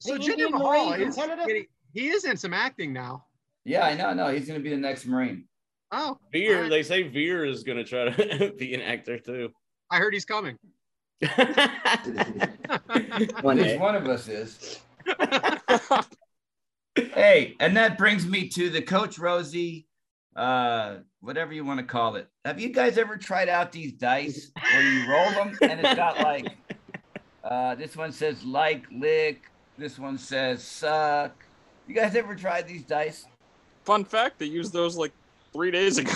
So The Jinder Indian Mahal Marine is Canada? he is in some acting now. Yeah, I know. No, he's going to be the next Marine. Oh, Veer, Alright. they say Veer is gonna try to be an actor too. I heard he's coming. One day. one of us is. Hey, and that brings me to the Coach Rosey, uh, whatever you want to call it. Have you guys ever tried out these dice where you roll them and it's got like, uh, this one says like, lick, this one says suck. You guys ever tried these dice? Fun fact: they use those like three days ago.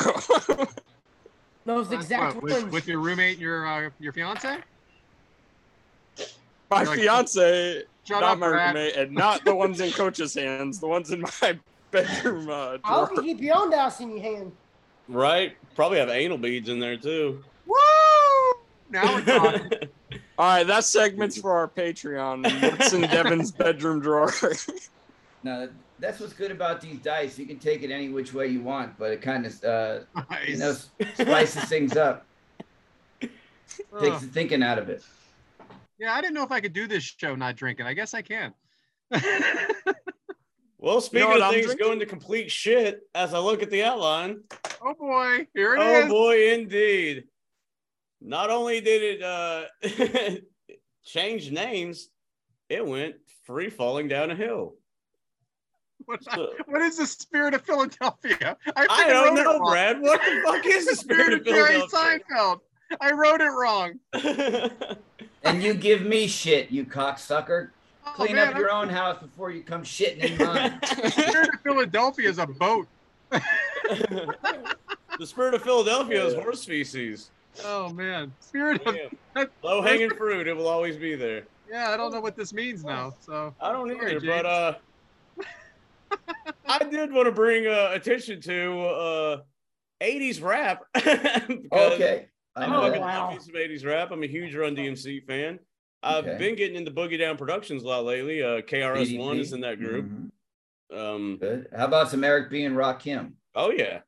Those exact What, with, ones. with your roommate, your uh, your fiance? my like, fiance, not up, my Brad. roommate, and not the ones in Coach's hands. The ones in my bedroom uh, I hope you drawer. keep your own dice in your hand. right? Probably have anal beads in there too. Woo! Now we're talking. All right, that segment's for our Patreon. What's in Devyn's bedroom drawer? Now, that's what's good about these dice. You can take it any which way you want, but it kind of, uh, you know, Nice. spices things up, takes the thinking out of it. Yeah, I didn't know if I could do this show not drinking. I guess I can. well, speaking what of I'm things drinking? going to complete shit, as I look at the outline, oh boy, here it oh is. boy, indeed. Not only did it uh, change names, it went free falling down a hill. What, So- what is the spirit of Philadelphia? I freaking don't wrote it know, wrong. Brad. What the fuck is the spirit of Jerry Philadelphia? Seinfeld. I wrote it wrong. And you give me shit, you cocksucker. Oh, Clean man, up your own house before you come shitting in mine. The spirit of Philadelphia is a boat. the spirit of Philadelphia is horse feces. Oh man, spirit of Low hanging fruit, it will always be there. yeah. I don't know what this means now. So I don't Sorry, either, James. but uh, I did want to bring uh, attention to uh, 80s rap. Okay. I I'm know fucking that. wow. love me some 80s rap. I'm a huge Run DMC fan. I've Okay. been getting into Boogie Down Productions a lot lately. Uh, KRS One is in that group. Mhm. Um, Good. How about some Eric B and Rakim? oh yeah,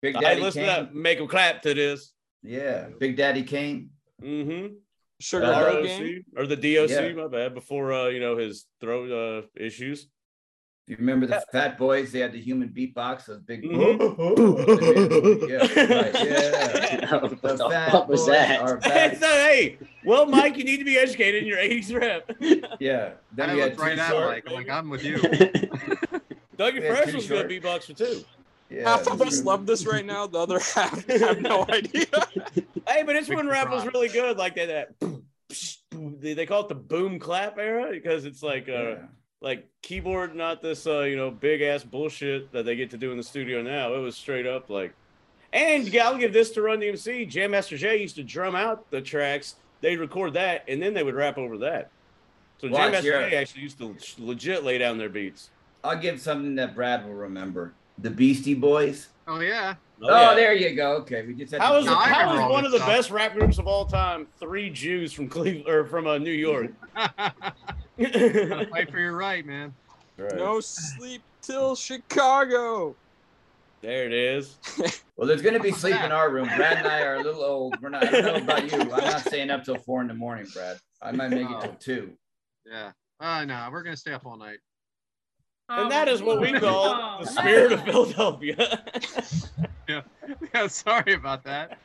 Big I Daddy listen Kane. to that. Make them clap to this. Yeah, Big Daddy Kane. Mm-hmm. Sugar Uh, ROC Gang. or the DOC, Yeah. my bad. Before uh, you know his throat uh issues. Do you remember the Fat Boys? They had the human beatbox. Those big. Mhm. yeah, right, yeah. what The the Fat fuck was Boys that? are Hey, so, hey, well, Mike, you need to be educated in your 80s rap. Yeah. Then I we looked right Too at Short. Mike. I'm like, I'm with you. Dougie Yeah, Fresh too was good beatboxer too. Yeah, Half of that's us love this right now. The other half have no idea. Hey, but it's Big when rap was really good, like that. that boom, psh, boom. They, they call it the boom clap era because it's like uh Yeah. Like keyboard, not this uh you know big ass bullshit that they get to do in the studio now. It was straight up like, and I'll give this to Run DMC. Jam Master Jay used to drum out the tracks. They'd record that, and then they would rap over that. So Watch, Jay you're- Masquerade actually used to legit lay down their beats. I'll give something that Brad will remember. The Beastie Boys. Oh yeah. Oh, yeah. there you go. Okay, we just had How to is, No, I how remember is all one of the stuff. best rap groups of all time? Three Jews from Cleveland or from uh, New York. Gotta fight for your right, man. No sleep till Chicago. There it is. Well, there's gonna be sleep in our room. Brad and I are a little old. We're not. I don't know about you. I'm not staying up till four in the morning, Brad. I might make it till two. Yeah. Uh no, we're gonna stay up all night. And that is what we Oh, call the man. spirit of Philadelphia. Yeah, sorry about that.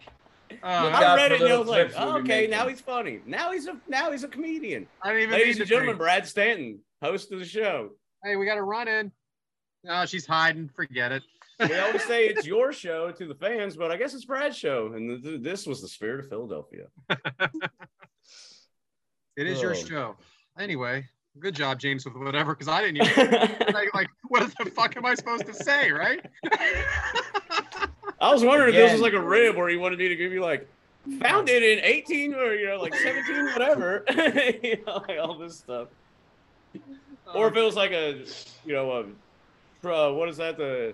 Look Uh, I read it and I little was like, oh, okay, now he's funny. Now he's a now he's a comedian. I didn't even Ladies and gentlemen, drink. Brad Stanton, host of the show. Hey, we got to run in. No, she's hiding. Forget it. We always say it's your show to the fans, but I guess it's Brad's show, and th- th- this was the spirit of Philadelphia. It is your Oh. show. Anyway, good job, James, with whatever, because I didn't even like, like, what the fuck am I supposed to say, right? I was wondering if this was like a rib where he wanted me to give you like founded in 18 or you know like 17 whatever, you know, like all this stuff, or if it was like a you know a uh, what is that the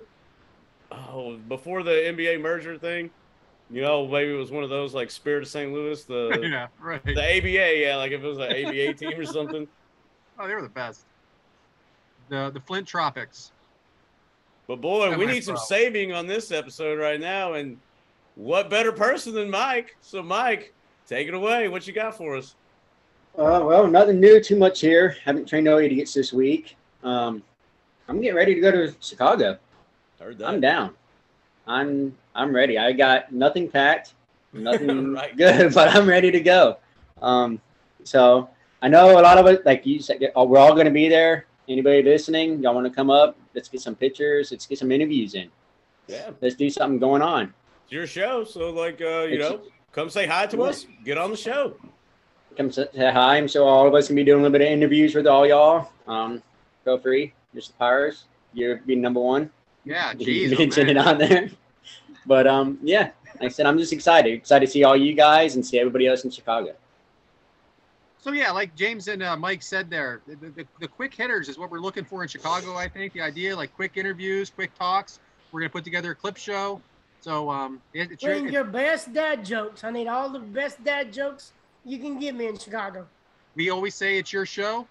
oh before the NBA merger thing, you know maybe it was one of those like Spirit of St. Louis the yeah, right. the ABA yeah like if it was an ABA team or something. Oh, they were the best. The the Flint Tropics. But boy, we need some saving on this episode right now. And what better person than Mike? So, Mike, take it away. What you got for us? Uh, well, nothing new too much here. Haven't trained no idiots this week. Um, I'm getting ready to go to Chicago. Heard that. I'm down. I'm I'm ready. I got nothing packed, nothing Right. good, but I'm ready to go. Um, so I know a lot of it, like you said, we're all going to be there. Anybody listening, y'all want to come up? Let's get some pictures. Let's get some interviews in. Yeah, Let's do something going on. it's your show. So, like, uh, you It's- know, come say hi to us. Get on the show. Come say say hi. I'm sure all of us can be doing a little bit of interviews with all y'all. Um, feel free, Mr. Pyres. You're be number one. Yeah, You jeez. oh, mentioned it on there. But um, yeah, like I said, I'm just excited. Excited to see all you guys and see everybody else in Chicago. So yeah, like James and uh, Mike said there, the, the, the quick hitters is what we're looking for in Chicago. I think the idea, like quick interviews, quick talks. We're gonna put together a clip show. So um, it, it's your, Bring your best dad jokes. I need all the best dad jokes you can give me in Chicago. we always say it's your show.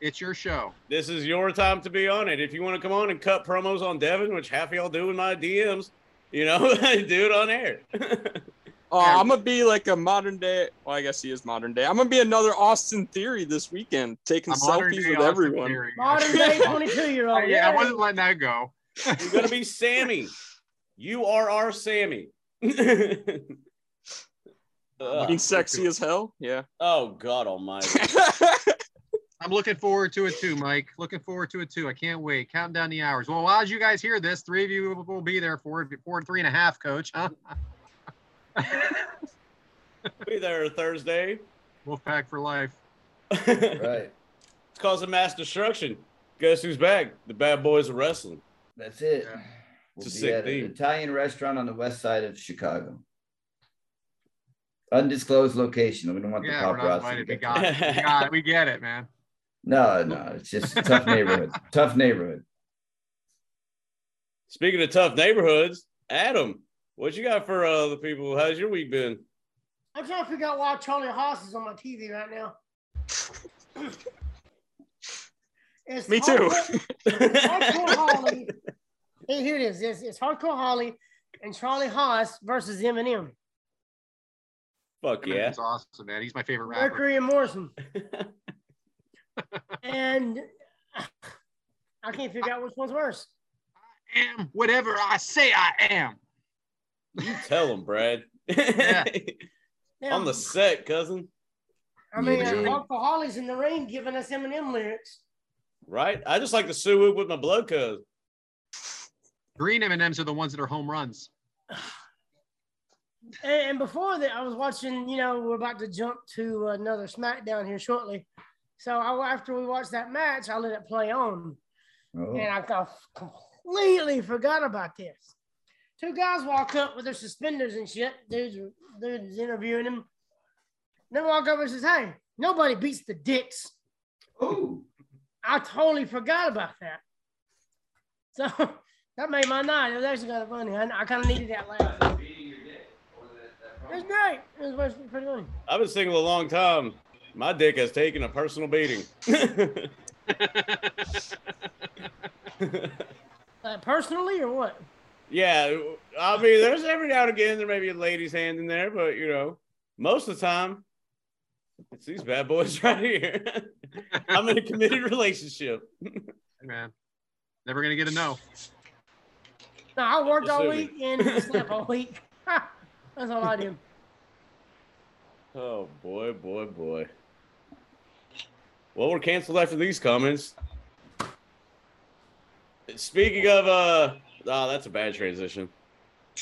It's your show. This is your time to be on it. If you want to come on and cut promos on Devyn, which half of y'all do in my DMs, you know, do it on air. Oh, Yeah. I'm gonna be like a modern day. Well, I guess he is modern day. I'm gonna be another Austin Theory this weekend, taking A selfies with Austin everyone. Theory. Modern day 22 year old. yeah, I wasn't letting that go. You're gonna be Sammy. You are our Sammy. Ugh. Being sexy as hell. Yeah. oh God Almighty! I'm looking forward to it too, Mike. Looking forward to it too. I can't wait. Counting down the hours. Well, as you guys hear this, three of you will- will be there for four, three and a half, coach. Huh? Be there Thursday. Wolfpack for life. Right. It's causing mass destruction. Guess who's back? The bad boys of wrestling. That's it. Yeah. We'll It's a sick at an. Italian restaurant on the west side of Chicago. Undisclosed location. We don't want Yeah, the we're paparazzi. invited. to We get got it. We got it. We get it, man. No, no, it's just a tough neighborhood. tough neighborhood. Speaking of tough neighborhoods, Adam, what you got for uh, the people? How's your week been? I'm trying to figure out why Charlie Haas is on my TV right now. It's Me too. Hardcore, Hardcore Holly. Hey, here it is. It's, it's Hardcore Holly and Charlie Haas versus Eminem. Fuck yeah! It's awesome, man. He's my favorite rapper. Mercury and Morrison. and I can't figure out which one's worse. I am whatever I say I am. You tell him, Brad. Yeah. Now, On the set, cousin. I mean, Yeah. uh, Holly's in the ring giving us Eminem lyrics. Right? I just like to sue with my blood cuz. Green M&Ms are the ones that are home runs. And, and before that, I was watching, you know, we're about to jump to another SmackDown here shortly. So I, after we watched that match, I let it play on. Oh, And I completely forgot about this. Two guys walk up with their suspenders and shit. Dude's, dude's interviewing him. Then walk up and says, Hey, nobody beats the dicks Oh, I totally forgot about that. So that made my night. It was actually kind of funny. I, I kind of needed that laugh. It was great. It was pretty funny. I've been single a long time. My dick has taken a personal beating. Uh, personally or what? Yeah, I mean, there's every now and again there may be a lady's hand in there, but you know, most of the time, it's these bad boys right here. I'm in a committed relationship. Man, never gonna get a no. No, I worked all week and slept all week. That's all I do. Oh boy, boy, boy. Well, we're canceled after these comments. Speaking of, uh, oh, that's a bad transition.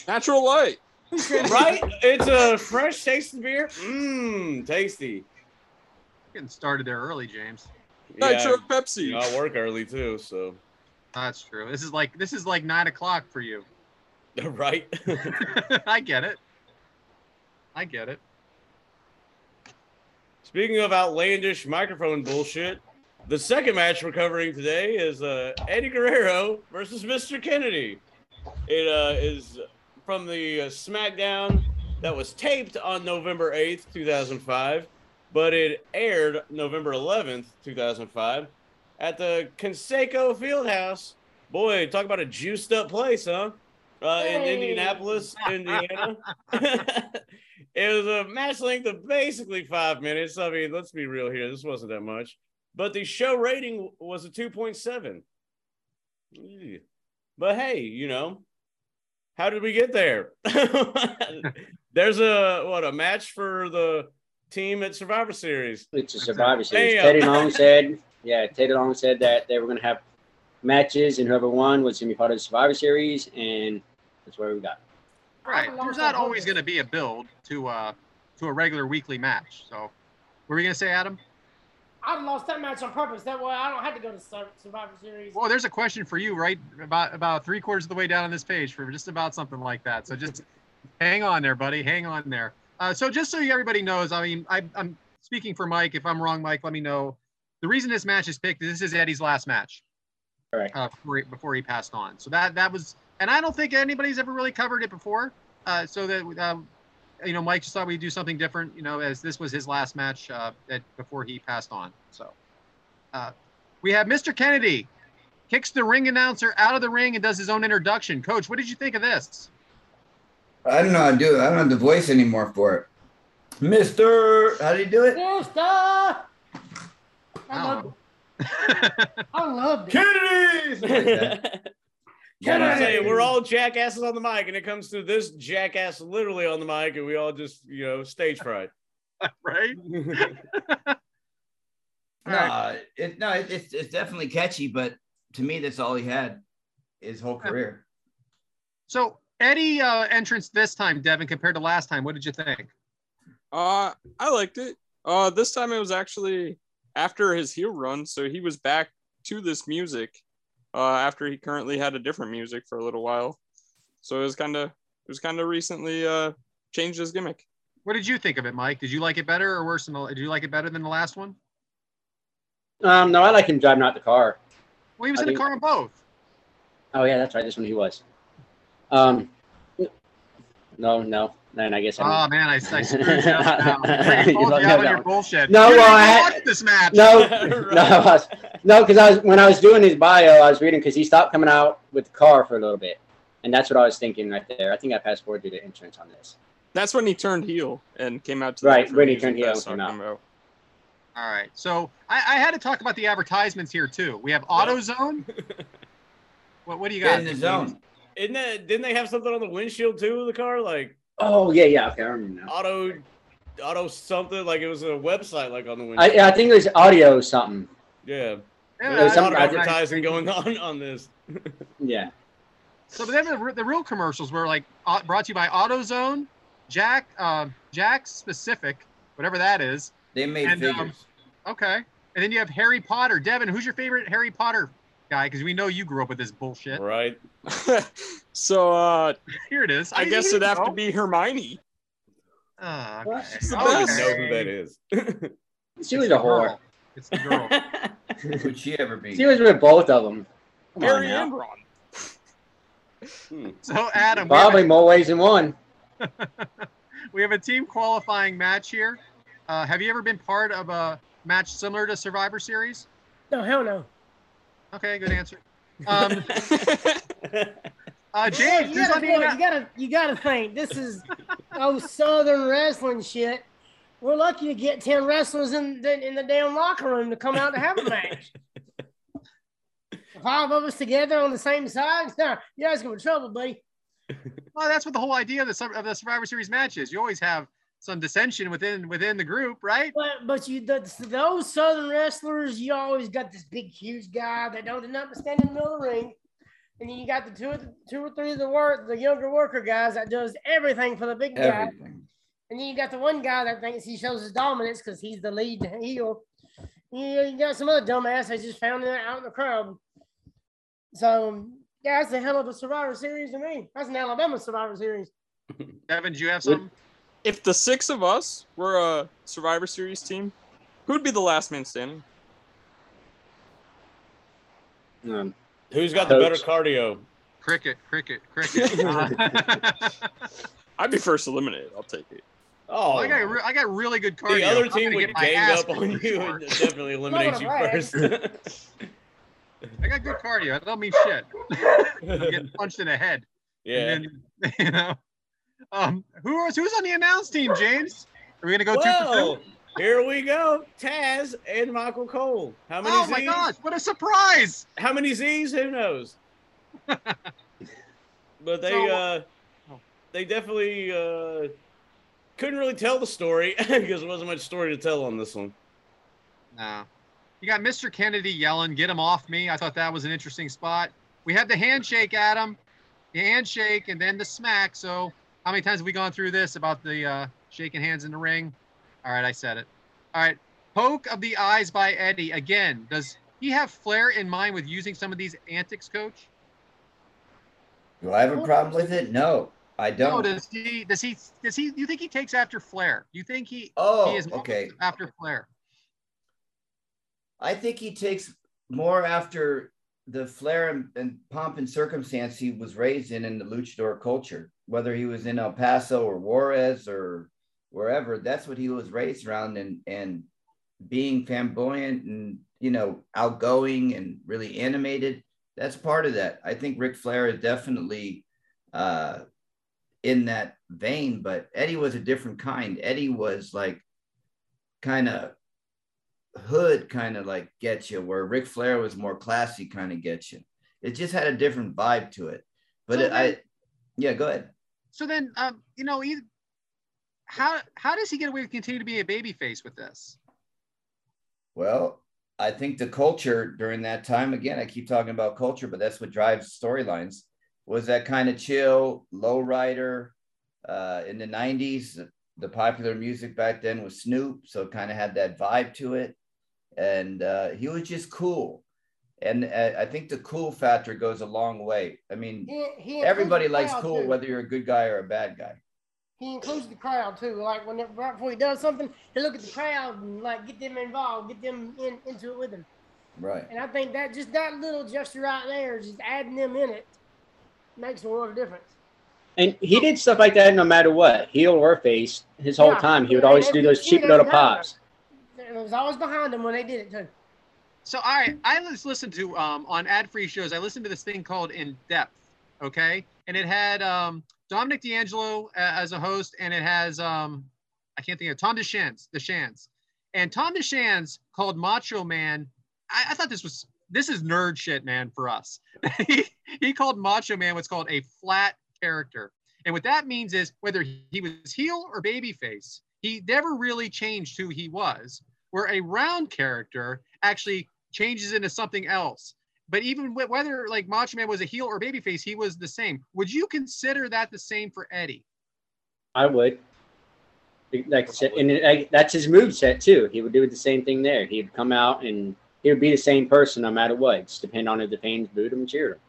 Natural light. Right? It's a fresh tasting beer. Mmm, tasty. Getting started there early, James. Yeah, Nitro you Pepsi. know, I work early too, so That's true. This is like this is like nine o'clock for you. right. I get it. I get it. Speaking of outlandish microphone bullshit, the second match we're covering today is uh, Eddie Guerrero versus Mr. Kennedy. It uh, is from the uh, SmackDown that was taped on November 8th, 2005, but it aired November 11th, 2005 at the Conseco Fieldhouse. Boy, talk about a juiced up place, huh? Uh, in Hey. Indianapolis, Indiana. it was a match length of basically five minutes. I mean, let's be real here. This wasn't that much. But the show rating was a 2.7. But hey, you know, how did we get there? There's a what a match for the team at Survivor Series. It's a Survivor Series. Damn. Teddy Long said, yeah, Teddy Long said that they were going to have matches, and whoever won was going to be part of the Survivor Series, and that's where we got. Right. There's not always going to be a build to uh to a regular weekly match. So, what were you going to say, Adam? I lost that match on purpose. That way I don't have to go to Survivor Series. Well, there's a question for you, right? About about three quarters of the way down on this page for just about something like that. So just hang on there, buddy. Hang on there. Uh, so just so everybody knows, I mean, I, I'm speaking for Mike. If I'm wrong, Mike, let me know. The reason this match is picked, is this is Eddie's last match. Correct. Uh, before, he, before he passed on. So that that was, and I don't think anybody's ever really covered it before. Uh, so that um, you know, Mike just thought we'd do something different. You know, as this was his last match uh, at, before he passed on. So uh, we have Mr. Kennedy kicks the ring announcer out of the ring and does his own introduction. Coach, what did you think of this? I don't know how to do it. I don't have the voice anymore for it. Mister, how do you do it? Mister, I I loved it. I loved it. Kennedy! Something like that. Can I Yeah. say we're all jackasses on the mic, and it comes to this jackass literally on the mic, and we all just you know stage fright. right? No, it, no, it, it's it's definitely catchy, but to me, that's all he had his whole career. So Eddie uh, entrance this time, Devyn, compared to last time. What did you think? Uh, I liked it. Uh, this time it was actually after his heel run, so he was back to this music. Uh, after he currently had a different music for a little while, so it was kind of it was kind of recently uh changed his gimmick. What did you think of it, Mike? Did you like it better or worse than the? Did you like it better than the last one? Um, no, I like him driving out the car. Well, he was I in the car on both. Oh yeah, that's right. This one he was. Um, no, no, then I guess Oh I'm. Ah, man, I, I screwed you up now. You called love you out on your bullshit. No, you well, I had- this match. no, Right. no, I was, no, because I was when I was doing his bio, I was reading because he stopped coming out with the car for a little bit, and that's what I was thinking right there. I think I passed forward to the entrance on this. That's when he turned heel and came out to the Right, when he turned heel I was came talking out. All right, so I, I had to talk about the advertisements here too. We have AutoZone. What what do you got? in the zone. Isn't that? Didn't they have something on the windshield too of the car, like Oh yeah, yeah, okay, I remember now. auto, auto something? Like it was a website, like on the windshield. I, I think it was audio something. yeah, Yeah, there's a lot of something- I think- advertising going on on this. Yeah. So but then the, the real commercials were like uh, brought to you by AutoZone, Jack, uh, Jack specific, whatever that is. They made And, um, figures. Okay, and then you have Harry Potter. Devyn, who's your favorite Harry Potter guy? Because we know you grew up with this bullshit. Right. so uh, Here it is. I guess it'd have to be Hermione. Uh, What? okay. She's the I don't best. even know who that is. She was a whore. It's the girl. Would she ever be? She was with both of them. Come Harry and Ron. Hmm. So Adam, we have, Probably more ways than one. we have a team qualifying match here. Uh, have you ever been part of a match similar to Survivor Series? No, hell no. Okay, good answer. Um, uh, Yeah, James, you gotta, on the look, annou- you gotta, you gotta think. This is oh Southern wrestling shit. We're lucky to get ten wrestlers in the in the damn locker room to come out to have a match. Five of us together on the same side. Nah, you're asking for trouble, buddy. Well, that's what the whole idea of the of the Survivor Series match is. You always have some dissension within within the group, right? But but you the, those Southern wrestlers, you always got this big, huge guy that don't do nothing but stand in the middle of the ring. And then you got the two, or two or three of the work, the younger worker guys that does everything for the big guy. Everything. And then you got the one guy that thinks he shows his dominance because he's the lead heel. You, you got some other dumbass that just found it out in the crowd. So yeah, that's a hell of a Survivor Series to me. That's an Alabama Survivor Series. Evan, do you have something? If the six of us were a Survivor Series team, who'd be the last man standing? Um, Who's got the better cardio? Cricket, cricket, cricket. I'd be first eliminated. I'll take it. Oh, I got re- I got really good cardio. the other team would gang up on you for and definitely eliminate you brag. first. I got good cardio. That don't mean shit. I'm getting punched in the head. yeah. And then, you know. Um, who is who's on the announce team, James? Are we gonna go two for two? here we go. Taz and Michael Cole. How many Oh Z's? my gosh, what a surprise! How many Z's? Who knows? but they So- uh Oh. they definitely uh couldn't really tell the story because there wasn't much story to tell on this one. No. You got Mr. Kennedy yelling, get him off me. I thought that was an interesting spot. We had the handshake, Adam. The handshake and then the smack. So how many times have we gone through this about the uh, shaking hands in the ring? All right, I said it. All right. Poke of the eyes by Eddie. Again, does he have Flair in mind with using some of these antics, coach? Do I have a problem with it? No, I don't. does he does he does he you think he takes after Flair? You think he oh, he is okay. after Flair? I think he takes more after the flair and, and pomp and circumstance he was raised in in the luchador culture, whether he was in El Paso or Juarez or wherever. That's what he was raised around, and and being flamboyant and you know outgoing and really animated. That's part of that. I think Ric Flair is definitely uh, in that vein, but Eddie was a different kind. Eddie was like kind of hood kind of like get you, where Ric Flair was more classy kind of get you. It just had a different vibe to it. But So it, I, yeah, go ahead. So then, um, you know, he, how how does he get away with continue to be a babyface with this? Well, I think the culture during that time, again, I keep talking about culture, but that's what drives storylines, was that kind of chill, low rider. Uh, in the 90s, the popular music back then was Snoop, so it kind of had that vibe to it. And uh, he was just cool. And uh, I think the cool factor goes a long way. I mean, He, he everybody likes cool, too. whether you're a good guy or a bad guy. He includes the crowd too. Like when right before he does something, he look at the crowd and like get them involved, get them in, into it with him. Right. And I think that just that little gesture right there, just adding them in it, makes a world of difference. And he did stuff like that no matter what, heel or face. His whole Yeah. time, he would always do those cheap little pops. It was always behind them when they did it too. So I I just listened to um on ad free shows. I listened to this thing called In Depth, okay, and it had um Dominic D'Angelo uh, as a host, and it has um I can't think of Tom DeShans, DeShans, and Tom DeShans called Macho Man. I, I thought this was this is nerd shit, man, for us. he, he called Macho Man what's called a flat character, and what that means is whether he was heel or babyface, he never really changed who he was. Where a round character actually changes into something else. But even wh- whether like Macho Man was a heel or babyface, he was the same. Would you consider that the same for Eddie? I would. Like I said, and it, like, that's his move set too. He would do the same thing there. He'd come out and he would be the same person no matter what. Just depend on if the fans booed him and cheered him.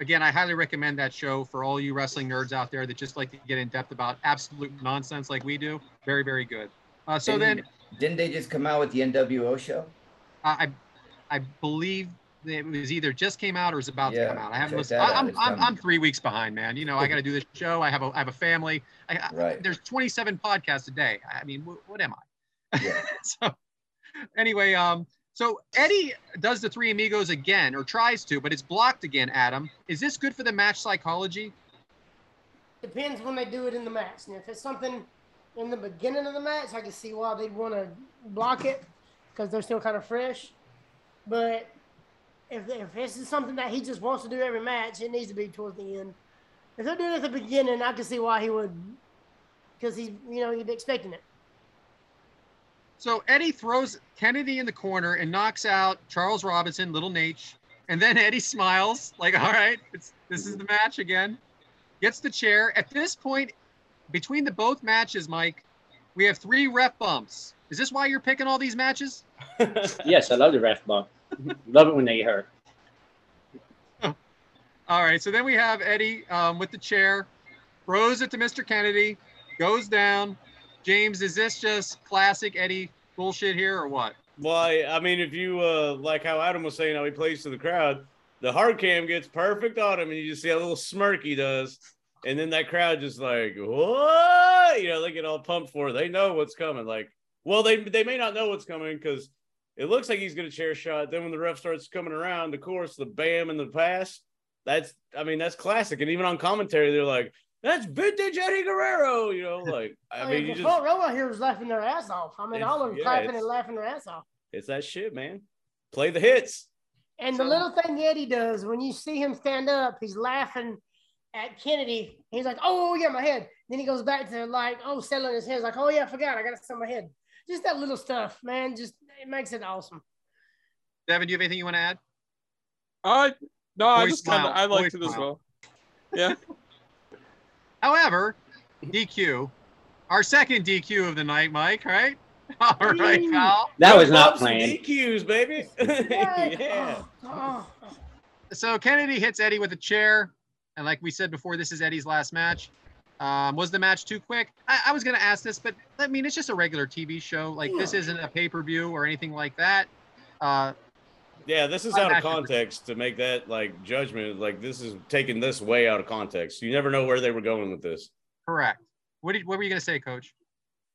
Again, I highly recommend that show for all you wrestling nerds out there that just like to get in depth about absolute nonsense like we do. Very, very good. Uh, so then Didn't- didn't they just come out with the NWO show? I I believe it was either just came out or is about Yeah, to come out. I haven't listened. that I, out. I'm, I'm. I'm three weeks behind, man. You know, I got to do this show. I have a I have a family. I, I- Right. There's 27 podcasts a day. I mean, what, what am I? Yeah. so anyway, um, so Eddie does the three amigos again, or tries to, but it's blocked again. Adam, is this good for the match psychology? Depends when they do it in the match. And if it's something in the beginning of the match, I can see why they'd want to block it because they're still kind of fresh. But if, if this is something that he just wants to do every match, it needs to be towards the end. If they're doing it at the beginning, I can see why he would, because he's you know he'd be expecting it. So Eddie throws Kennedy in the corner and knocks out Charles Robinson, Little Naitch, and then Eddie smiles like, "All right, this is the match again." Gets the chair. At this point, between the both matches, Mike, we have three ref bumps. Is this why you're picking all these matches? Yes, I love the ref bump. love it when they hurt. All right, so then we have Eddie um, with the chair, throws it to Mr. Kennedy, goes down. James, is this just classic Eddie bullshit here or what? Well, I, I mean, if you uh, like how Adam was saying how he plays to the crowd, the hard cam gets perfect on him, and you just see a little smirk he does, and then that crowd just like, what? You know, they get all pumped for it. They know what's coming. Like, well, they they may not know what's coming because it looks like he's gonna chair shot. Then when the ref starts coming around, of course, the bam and the pass. That's, I mean, that's classic. And even on commentary, they're like, "That's vintage Eddie Guerrero." You know, like, I I mean, you the just front row out here was laughing their ass off. I mean, all of them yeah, clapping and laughing their ass off. it's that shit, man. Play the hits. And the little thing Eddie does when you see him stand up, he's laughing at Kennedy. He's like, "Oh yeah, my head." Then he goes back to like, "Oh, settling his head." He's like, "Oh yeah, I forgot. I got to set my head." Just that little stuff, man. Just it makes it awesome. Devyn, do you have anything you want to add? I no, I just kind of I boy liked it as well. Yeah. However, DQ, our second DQ of the night, Mike, right? All right, pal. That was not planned. DQs, baby. yeah. Oh, oh, oh. So Kennedy hits Eddie with a chair. And like we said before, this is Eddie's last match. Um, was the match too quick? I, I was going to ask this, but I mean, it's just a regular TV show. Like, this isn't a pay per view or anything like that. Uh, Yeah, this is out of context to make that like judgment. Like this is taking this way out of context. You never know where they were going with this. correct. What, did, what were you going to say, coach?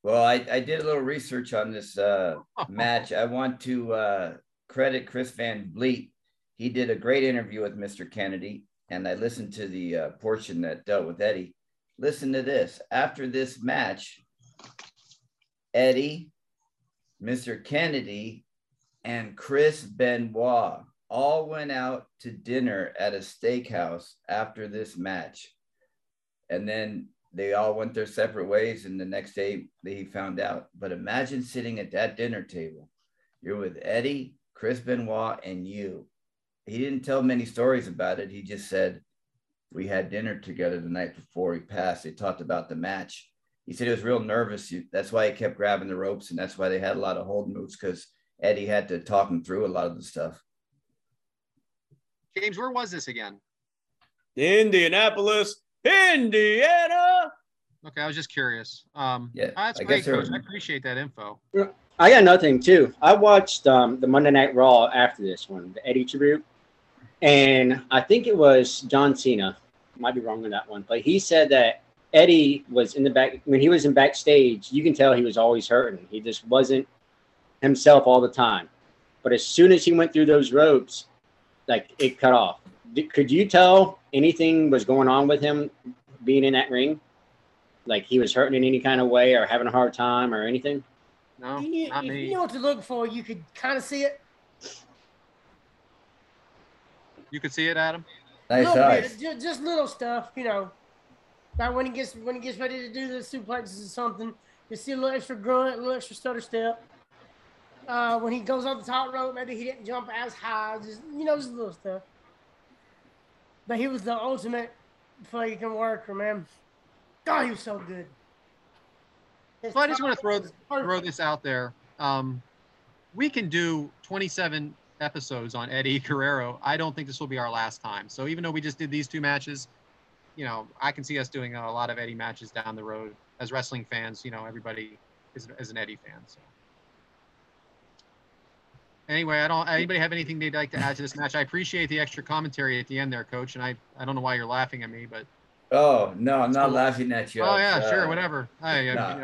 Well, I, I did a little research on this uh, match. I want to uh, credit Chris Van Vliet. He did a great interview with Mr. Kennedy, and I listened to the uh, portion that dealt with Eddie. Listen to this. After this match, Eddie, Mr. Kennedy, and Chris Benoit all went out to dinner at a steakhouse after this match. And then they all went their separate ways. And the next day they found out. But imagine sitting at that dinner table. You're with Eddie, Chris Benoit, and you. He didn't tell many stories about it. He just said, We had dinner together the night before he passed. They talked about the match. He said he was real nervous. That's why he kept grabbing the ropes. And that's why they had a lot of hold moves because Eddie had to talk him through a lot of the stuff. James, where was this again? Indianapolis, Indiana. Okay, I was just curious. Um, Yeah, that's I great, coach. I appreciate that info. I got another thing too. I watched um, the Monday Night Raw after this one, the Eddie tribute, and I think it was John Cena. Might be wrong on that one, but he said that Eddie was in the back when he was in backstage. You can tell he was always hurting. He just wasn't himself all the time. But as soon as he went through those ropes, like it cut off. Did- Could you tell anything was going on with him being in that ring? Like he was hurting in any kind of way or having a hard time or anything? No, You knew- not if me. you know what to look for, you could kind of see it. You could see it, Adam. Nice little eyes. bit, just little stuff, you know. Like when he gets when he gets ready to do the suplexes or something, you see a little extra grunt, a little extra stutter step. Uh, when he goes off the top rope, maybe he didn't jump as high, just you know, just little stuff. But he was the ultimate fucking worker, man. God, he was so good. His So I just want to throw throw this out there. Um, we can do 27 episodes on Eddie Guerrero. I don't think this will be our last time. So even though we just did these two matches, you know, I can see us doing a lot of Eddie matches down the road. As wrestling fans, you know, everybody is, as an Eddie fan. So. Anyway, I don't. Anybody have anything they'd like to add to this match? I appreciate the extra commentary at the end there, Coach. And I, I don't know why you're laughing at me, but Oh no, I'm not laughing at you. oh yeah, Uh, sure, whatever. I, uh, nah.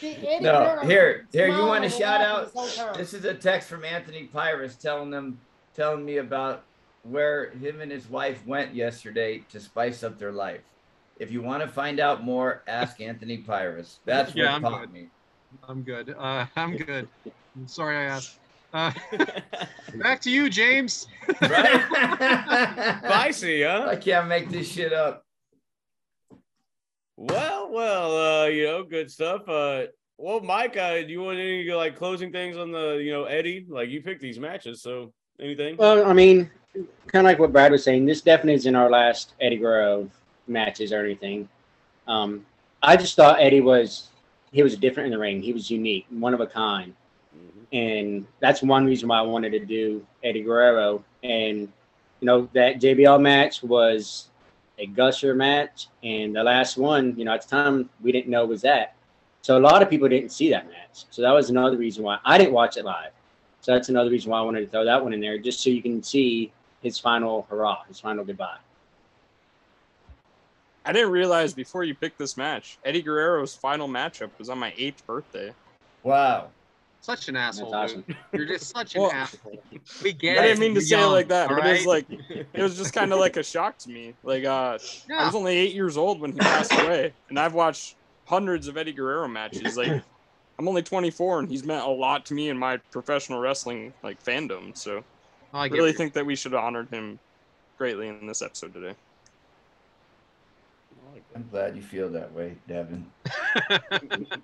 you know, no, here, here. You want a shout out? the whole time. This is a text from Anthony Pyrus telling them, telling me about where him and his wife went yesterday to spice up their life. If you want to find out more, ask Anthony Pyrus. That's what Yeah, I'm taught good. me. I'm good. Uh, I'm good. I'm sorry I asked. Uh, back to you, James. right? Spicy, huh? I can't make this shit up. Well, well, uh, you know, good stuff. Uh, well, Mike, uh, do you want any like closing things on the, you know, Eddie? Like you picked these matches, so anything? Well, I mean, kind of like what Brad was saying, this definitely isn't our last Eddie Guerrero matches or anything. Um, I just thought Eddie was he was different in the ring. He was unique, one of a kind, Mhm. and that's one reason why I wanted to do Eddie Guerrero. And you know that JBL match was a gusher match, and the last one, you know, at the time we didn't know was that. So a lot of people didn't see that match. So that was another reason why I didn't watch it live. So that's another reason why I wanted to throw that one in there, just so you can see his final hurrah, his final goodbye. I didn't realize before you picked this match, Eddie Guerrero's final matchup was on my eighth birthday. Wow. Such an asshole, That's dude. You're just such an Well- asshole. We get I didn't mean to You're say it like that, all but it was like it was just kind of like a shock to me. Like uh, I was only eight years old when he passed away, and I've watched hundreds of Eddie Guerrero matches. Like I'm only 24, and he's meant a lot to me in my professional wrestling like fandom. So I I really think that we should have honored him greatly in this episode today. I'm glad you feel that way, Devyn.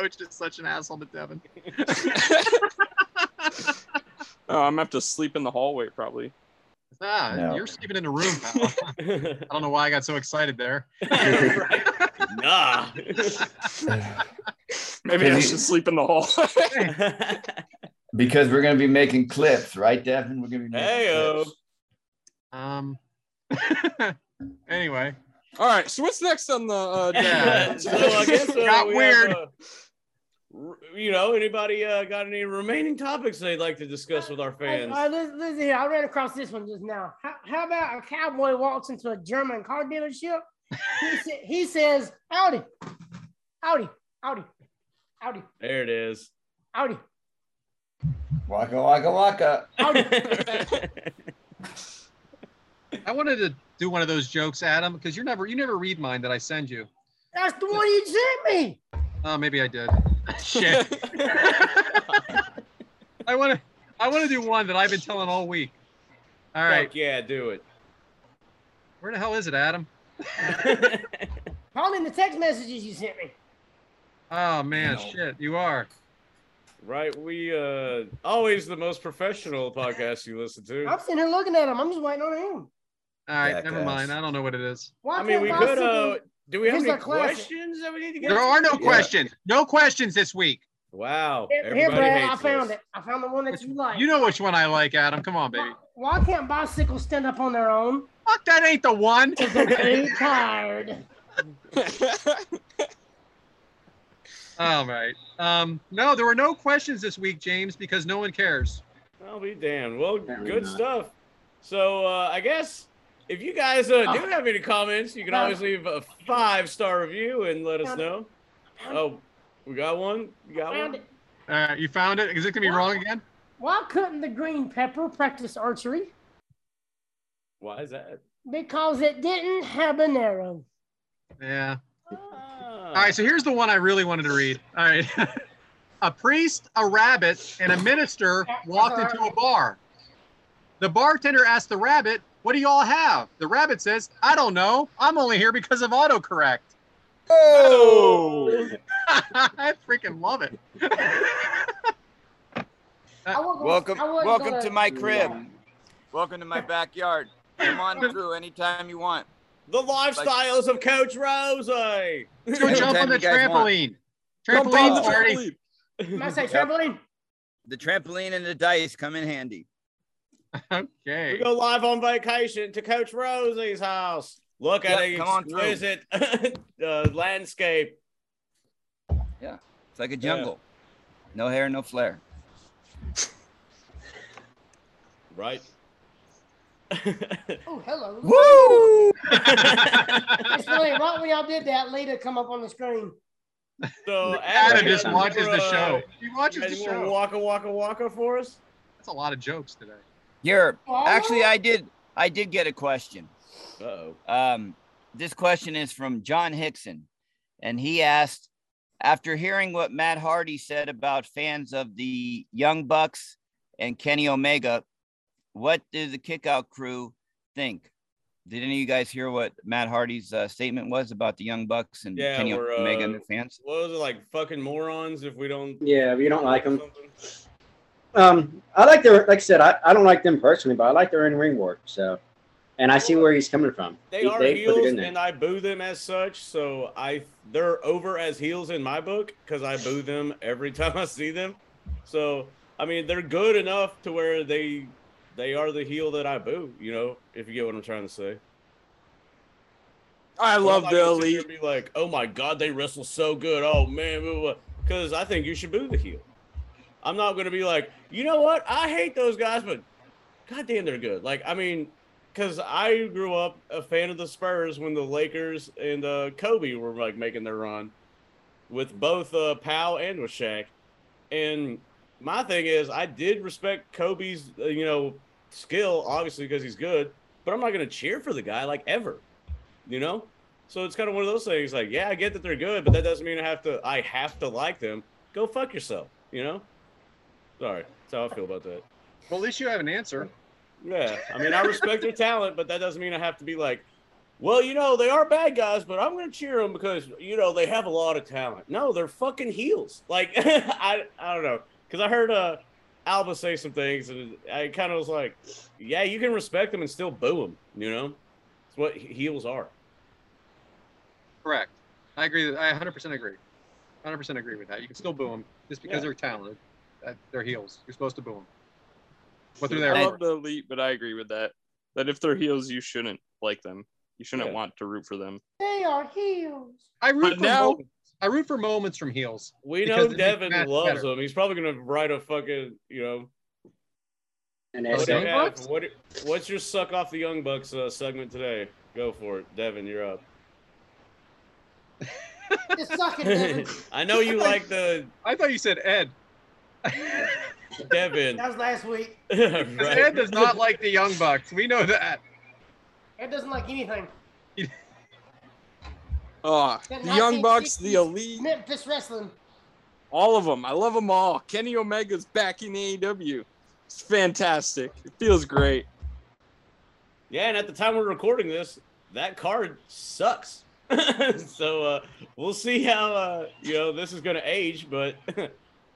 Coach is such an asshole to Devyn. Oh, I'm gonna have to sleep in the hallway probably. Ah, No. you're sleeping in a room, pal. I don't know why I got so excited there. Nah. Maybe I should sleep in the hall. Because we're gonna be making clips, right, Devyn? We're gonna be making Heyo. clips. Um. anyway, All right, so what's next on the? Uh, Yeah. so I guess uh, Got we weird. Have, uh, r- you know, anybody uh, got any remaining topics they'd like to discuss with our Hey, fans? all right, listen, listen here. I ran across this one just now. How, how about a cowboy walks into a German car dealership? He, sa- he says, Audi, Audi, Audi, Audi, There it is. Audi, Waka waka waka. Audi. I wanted to do one of those jokes, Adam, because you never you never read mine that I send you. That's the one you sent me. Oh, maybe I did. Shit. I want to I want to do one that I've been telling all week. All right, Fuck yeah, do it. where the hell is it, Adam? Probably in the text messages you sent me. Oh man, No. shit, you are. right, we uh always the most professional podcast you listen to. I'm sitting here looking at him. I'm just waiting on him. All right, Jackass. never mind. I don't know what it is. Why I mean, we could. Uh, do we have Here's any a classic. questions that we need to get? There are no to? Yeah. questions. No questions this week. Wow, Here, here, Brad, I hates found this. it. I found the one that you like. You know which one I like, Adam. Come on, baby. Why, why can't bicycles stand up on their own? Fuck, that ain't the one. Because they're too tired. All right. Um, no, there were no questions this week, James, because no one cares. I'll be damned. Well, Apparently good not. stuff. So uh, I guess if you guys uh, do Oh. have any comments, you can always leave a five star review and let us know. Oh, we got one. You got Found one. it. All right, you found it. Is it gonna be wrong again? Why couldn't the green pepper practice archery? Why is that? Because it didn't have an arrow. Yeah. Ah. All right, so here's the one I really wanted to read. All right. a priest, a rabbit, and a minister walked into a bar. The bartender asked the rabbit, What do y'all have? The rabbit says, I don't know. I'm only here because of autocorrect. oh, I freaking love it. I wasn't gonna- Welcome, welcome gonna- to my crib. Welcome to my backyard. Come on through anytime you want. the lifestyles of Coach Rosey. Let's go jump on the you trampoline. Jump on Trampoline the party. trampoline. Am I say Yep. trampoline? The trampoline and the dice come in handy. Okay. We go live on vacation to Coach Rosey's house. Look at Yep, the come on exquisite uh, landscape. Yeah, it's like a jungle. No hair, no flair. Right. Oh, hello. Woo! It's funny. Right when y'all did that, Lita come up on the screen. so Adam Adam, just watches the show. He watches the you want show. Waka waka waka for us? That's a lot of jokes today. Here, Oh. actually, I did. I did get a question. Uh oh. Um, this question is from John Hickson, and he asked, after hearing what Matt Hardy said about fans of the Young Bucks and Kenny Omega, what did the Kickout crew think? Did any of you guys hear what Matt Hardy's uh, statement was about the Young Bucks and Yeah, Kenny we're, Omega uh, and their fans? What was it like? Fucking morons if we don't. Yeah, if you don't like them. something? Um, I like their, like I said, I, I don't like them personally, but I like their in ring work. So, and I see where he's coming from. They He- are put it heels, in there. and I boo them as such. So I, they're over as heels in my book because I boo them every time I see them. So I mean, they're good enough to where they, they are the heel that I boo. You know, if you get what I'm trying to say. I love not the gonna sit here elite. Be like, oh my god, they wrestle so good. Oh man, because I think you should boo the heel. I'm not gonna be like, you know what? I hate those guys, but goddamn, they're good. Like, I mean, because I grew up a fan of the Spurs when the Lakers and uh, Kobe were like making their run with both uh, Powell and with Shaq. And my thing is, I did respect Kobe's, uh, you know, skill, obviously because he's good, but I'm not gonna cheer for the guy like ever, you know. So it's kind of one of those things. Like, yeah, I get that they're good, but that doesn't mean I have to. I have to like them. Go fuck yourself, you know. Sorry, that's how I feel about that. Well, at least you have an answer. Yeah, I mean, I respect their talent, but that doesn't mean I have to be like, well, you know, they are bad guys, but I'm going to cheer them because you know they have a lot of talent. No, they're fucking heels. Like, I, I don't know, because I heard uh, Alba say some things, and I kind of was like, yeah, you can respect them and still boo them. You know, it's what heels are. Correct. I agree. I 100% agree. 100% agree with that. You can still boo them just because Yeah. they're talented. That they're heels. You're supposed to boo them. What they're there. I love the elite, but I agree with that. That if they're heels, you shouldn't like them. You shouldn't Yeah. want to root for them. They are heels. I root But for now- moments. I root for moments from heels. We know Devyn loves better. them. He's probably going to write a fucking, you know, And Oh, what that's do you Young Bucks? What, what's your suck off the Young Bucks uh, segment today? Go for it, Devyn. You're up. Just suck it, Devyn. I know you like the I thought you said Ed. Devyn. That was last week. Right. Ed does not like the Young Bucks. We know that. Ed doesn't like anything. Oh, That the Young Bucks, the elite, Memphis wrestling. all of them. I love them all. Kenny Omega's back in AEW. It's fantastic. It feels great. Yeah, and at the time we're recording this, that card sucks. so uh, we'll see how uh, you know this is going to age, but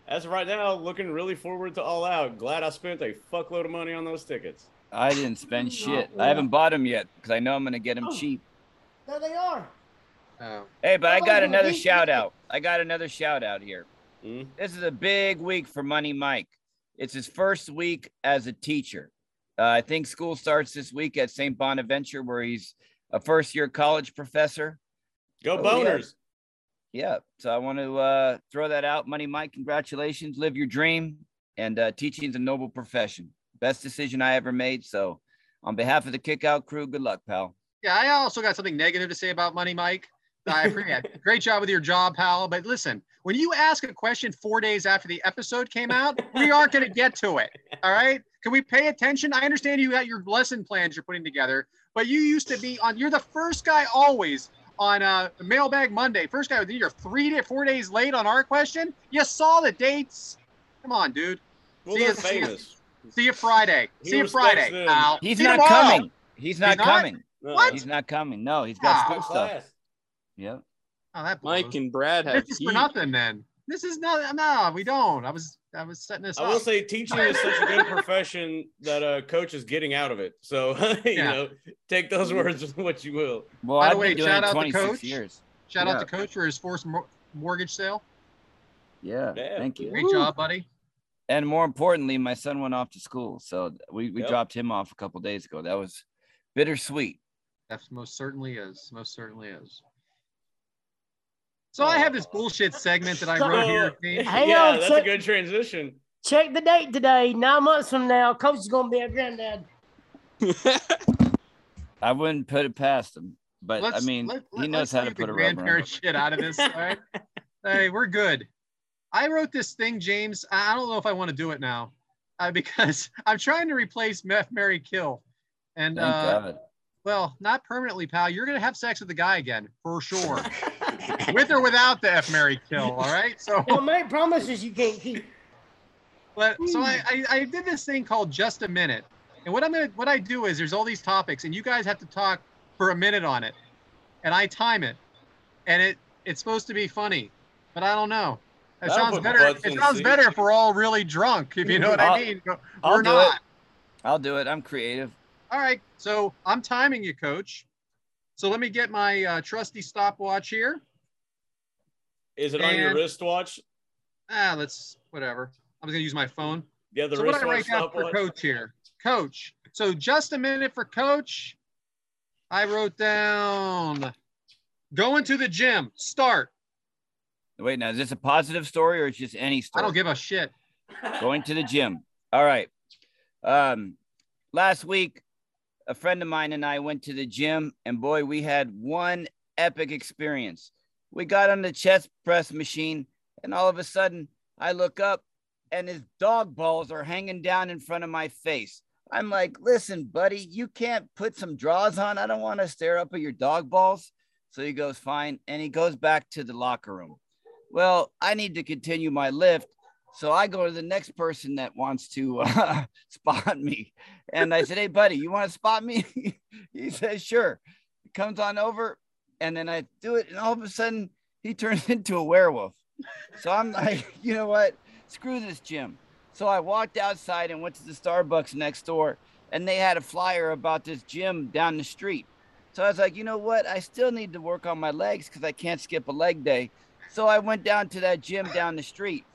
as of right now, looking really forward to All Out. Glad I spent a fuckload of money on those tickets. I didn't spend No, shit. yeah. I haven't bought them yet because I know I'm gonna get them Oh. cheap. No, they are. Oh. Hey, but I got you another shout out. I got another shout out here. Mm. This is a big week for Money Mike. It's his first week as a teacher. Uh, I think school starts this week at St. Bonaventure, where he's a first year college professor. Go Oh, yeah. boners! Yeah. So I want to uh, throw that out. Money Mike, congratulations. Live your dream. And uh, is a noble profession. Best decision I ever made. So, on behalf of the Kickout crew, good luck, pal. Yeah, I also got something negative to say about Money Mike. I appreciate Great job with your job, pal. But listen, when you ask a question four days after the episode came out, we aren't going to get to it. All right. Can we pay attention? I understand you got your lesson plans you're putting together, but you used to be on, you're the first guy always on uh, Mailbag Monday. First guy, you're three to four days late on our question. You saw the dates. Come on, dude. Well, See they're you- see you- famous. See you Friday. He See you Friday, them. He's See you not coming. He's not not? coming. No, What? He's not coming. No, he's got school stuff. Yep. Oh, that Mike and Brad have This is for nothing then. This is not no, we don't. I was I was setting this I up. will say teaching is such a good profession that a coach is getting out of it. So you Yeah. know, take those words with what you will. Well, By the I've way, shout out to Coach. years. Shout yeah. out to Coach for his forced mor- mortgage sale. Yeah, Yeah. thank you. Great job, buddy. And more importantly, my son went off to school, so we, we Yep. dropped him off a couple days ago. That was bittersweet. That most certainly is. Most certainly is. So I have this bullshit segment that I wrote here. Pete. Hang yeah, on, that's check- a good transition. Check the date today. Nine months from now, Coach is gonna be a granddad. I wouldn't put it past him, but I Let's- mean, let- he knows how to put a grandparent shit out of this. all right? hey, we're good. I wrote this thing, James. I I don't know if I want to do it now uh, because I'm trying to replace Meth Mary Kill. And Thank uh, God. well, not permanently, pal. You're gonna have sex with the guy again for sure, with or without the F Mary Kill. All right. So Don't make promises you can't keep. But so I, I I did this thing called just a minute, and what I'm gonna what I do is there's all these topics, and you guys have to talk for a minute on it, and I time it, and it it's supposed to be funny, but I don't know. It That'll sounds better. It sounds seats. better if we're all really drunk, if you know what I I'll- mean. But I'll We're do not. it. I'll do it. I'm creative. All right, so I'm timing you, Coach. So let me get my uh, trusty stopwatch here. Is it on your wristwatch? Ah, let's whatever. I'm gonna use my phone. Yeah, the so what I wristwatch write down for coach here? Coach. So just a minute for coach. I wrote down going to the gym. Start. Wait, now is this a positive story or is just any story? I don't give a shit. going to the gym. All right. Um, last week, a friend of mine and I went to the gym, and boy, we had one epic experience. We got on the chest press machine, and all of a sudden, I look up, and his dog balls are hanging down in front of my face. I'm like, listen, buddy, you can't put some draws on. I don't want to stare up at your dog balls. So he goes, fine. And he goes back to the locker room. Well, I need to continue my lift. So I go to the next person that wants to uh, spot me. And I said, Hey, buddy, you want to spot me? he says, Sure. Comes on over. And then I do it. And all of a sudden, he turns into a werewolf. So I'm like, You know what? Screw this gym. So I walked outside and went to the Starbucks next door. And they had a flyer about this gym down the street. So I was like, You know what? I still need to work on my legs because I can't skip a leg day. So I went down to that gym down the street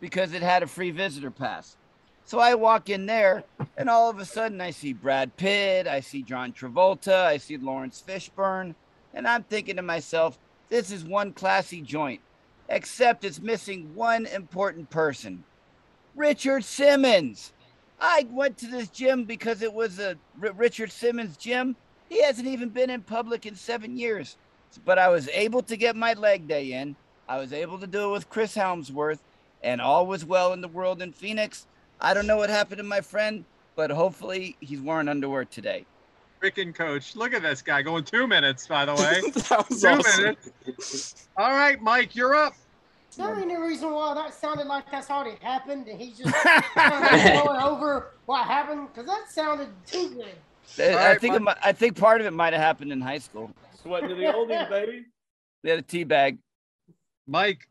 because it had a free visitor pass. So I walk in there, and all of a sudden I see Brad Pitt, I see John Travolta, I see Laurence Fishburne, and I'm thinking to myself, this is one classy joint, except it's missing one important person Richard Simmons. I went to this gym because it was a R- Richard Simmons gym. He hasn't even been in public in seven years, but I was able to get my leg day in. I was able to do it with Chris Hemsworth, and all was well in the world in Phoenix. I don't know what happened to my friend, but hopefully he's wearing underwear today. Freaking coach. Look at this guy going two minutes, by the way. that was two awesome. minutes. All right, Mike, you're up. Is there any reason why that sounded like that's already happened and he's just kind of going over what happened? Because that sounded too good. I, All I right, think it Mike. I think part of it might have happened in high school. Sweating to the oldies, baby. They had a tea bag. Mike,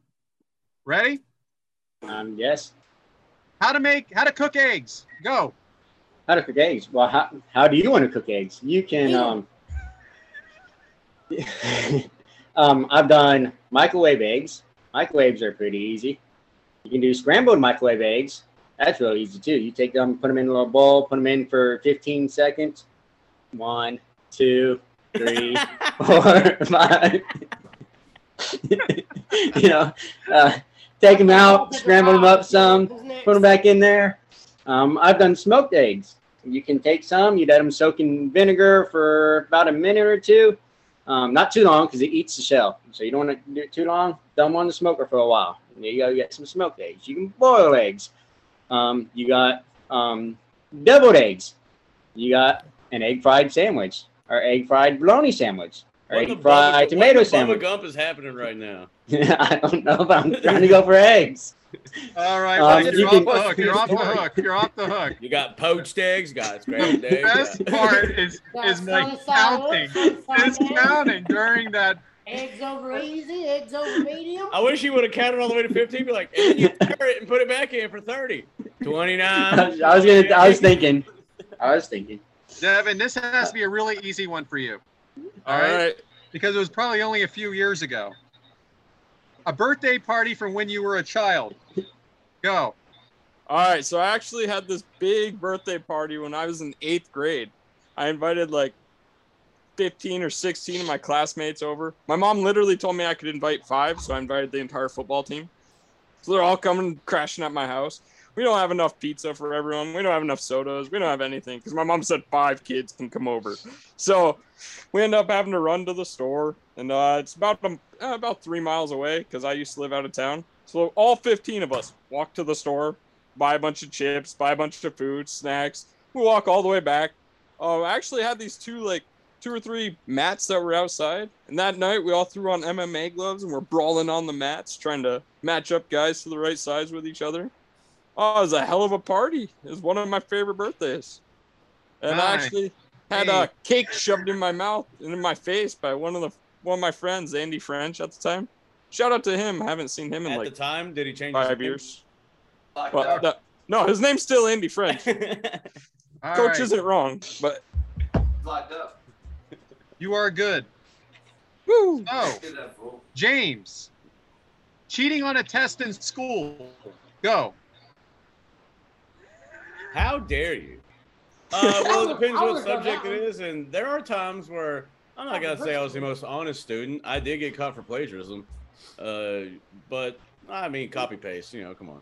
ready? Um, yes. How to make, how to cook eggs. Go. How to cook eggs? Well, how, how do you want to cook eggs? You can. Um, um, I've done microwave eggs. Microwaves are pretty easy. You can do scrambled microwave eggs. That's real easy too. You take them, put them in a little bowl, put them in for 15 seconds. One, two, three, four, five. you know, uh, take them out, scramble them up some, put them back in there. Um, I've done smoked eggs. You can take some, you let them soak in vinegar for about a minute or two. Um, not too long because it eats the shell. So you don't want to do it too long. Dump 'em on the smoker for a while. And you go, get some smoked eggs. You can boil eggs. Um, you got um, deviled eggs. You got an egg fried sandwich or egg fried bologna sandwich or What egg fried Bubba- tomato what sandwich. Gump is happening right now. I don't know, but I'm trying to go for eggs. All right, Um, Mike, you you're can- off the hook. You're off the hook. You're off the hook. You got poached eggs, guys. The scrambled eggs. best got- part is is Mike sunny side up, counting. sunny side Is down, counting during that. Eggs over easy, eggs over medium. I wish you would have counted all the way to 15. Be like, and you tear it and put it back in for 30. 29. I was, I was gonna. I was thinking. I was thinking. Devyn, this has to be a really easy one for you. All right. Because it was probably only a few years ago. A birthday party from when you were a child. Go. All right, so I actually had this big birthday party when I was in eighth grade. I invited like 15 or 16 of my classmates over. My mom literally told me I could invite five, so I invited the entire football team. So they're all coming crashing at my house. We don't have enough pizza for everyone. We don't have enough sodas. We don't have anything because my mom said five kids can come over. So we end up having to run to the store, and uh, it's about um, uh, about three miles away because I used to live out of town. So all 15 of us walk to the store, buy a bunch of chips, buy a bunch of food, snacks. We walk all the way back. Uh, I actually had these two like two or three mats that were outside, and that night we all threw on MMA gloves and we're brawling on the mats, trying to match up guys to the right size with each other. Oh, it was a hell of a party. It was one of my favorite birthdays. And I actually had Hey. a cake shoved in my mouth and in my face by one of the one of my friends, Andy French, at the time. Shout out to him. I haven't seen him in At like the time, did he change his five name? years. Locked But up. no, no, his name's still Andy French. Coach right. isn't wrong, but Locked up. You are good. woo. So, Look at that fool. James, cheating on a test in school. Go. How dare you? Uh, well, it depends what subject that it one. is, and there are times where I'm not gonna say I was the most honest student. I did get caught for plagiarism, uh, but I mean copy paste. You know, come on.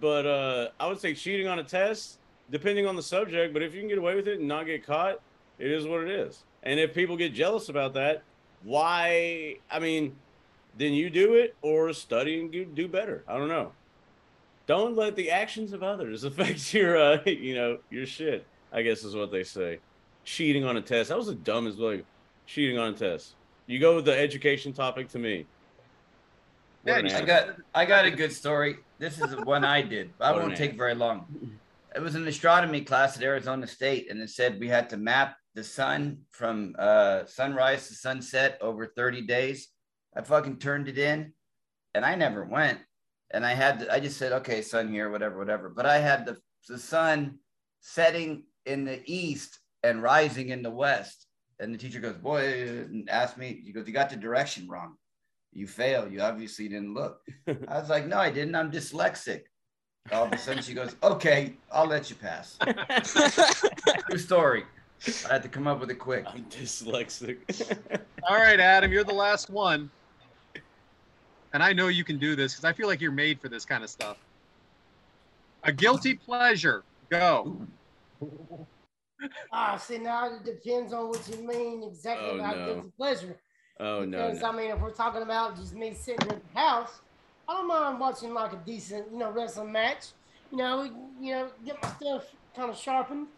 But uh, I would say cheating on a test, depending on the subject. But if you can get away with it and not get caught, it is what it is. And if people get jealous about that, why? I mean, then you do it or study and do- do better. I don't know. Don't let the actions of others affect your, uh, you know, your shit. I guess is what they say. Cheating on a test. That was the dumbest like cheating on a test. You go with the education topic to me. Yeah, I ass. got I got a good story. This is one I did. I won't take ass. very long. It was an astronomy class at Arizona State, and it said we had to map the sun from uh, sunrise to sunset over 30 days. I fucking turned it in, and I never went. And I had to, I just said, okay, sun here, whatever, whatever. But I had the the sun setting in the east and rising in the west. And the teacher goes, boy, and asked me, he goes, you got the direction wrong. You fail. You obviously didn't look. I was like, no, I didn't. I'm dyslexic. All of a sudden she goes, okay, I'll let you pass. True story. I had to come up with it quick. I'm dyslexic. All right, Adam, you're the last one. And I know you can do this because I feel like you're made for this kind of stuff. A guilty pleasure. Go. Ah, see, now it depends on what you mean exactly Oh, about no. guilty pleasure. oh no, Because no. I mean, if we're talking about just me sitting at the house, I don't mind watching like a decent, you know, wrestling match. You know, you know, get my stuff kind of sharpened.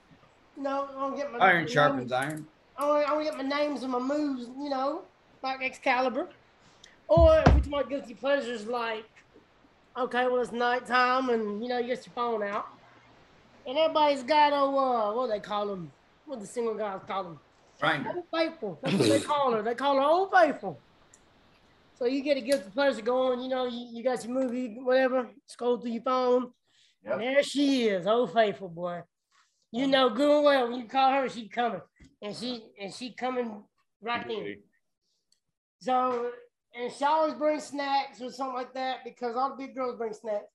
You know, I don't get my Iron you sharpens know, iron. I want, I want to get my names and my moves, you know, like Excalibur. Or if it's my guilty pleasures, like, okay, well, it's nighttime and, you know, you get your phone out. And everybody's got, a uh, what do they call them? What the single guys call them? Grindr. Old Faithful. That's what they call her. They call her Old Faithful. So you get a guilty pleasure going, you know, you, you got your movie, whatever, scroll through your phone. Yep. And there she is, Old Faithful, boy. You know good and well when you call her, she coming. And she and she coming right in. So and she always brings snacks or something like that because all the big girls bring snacks.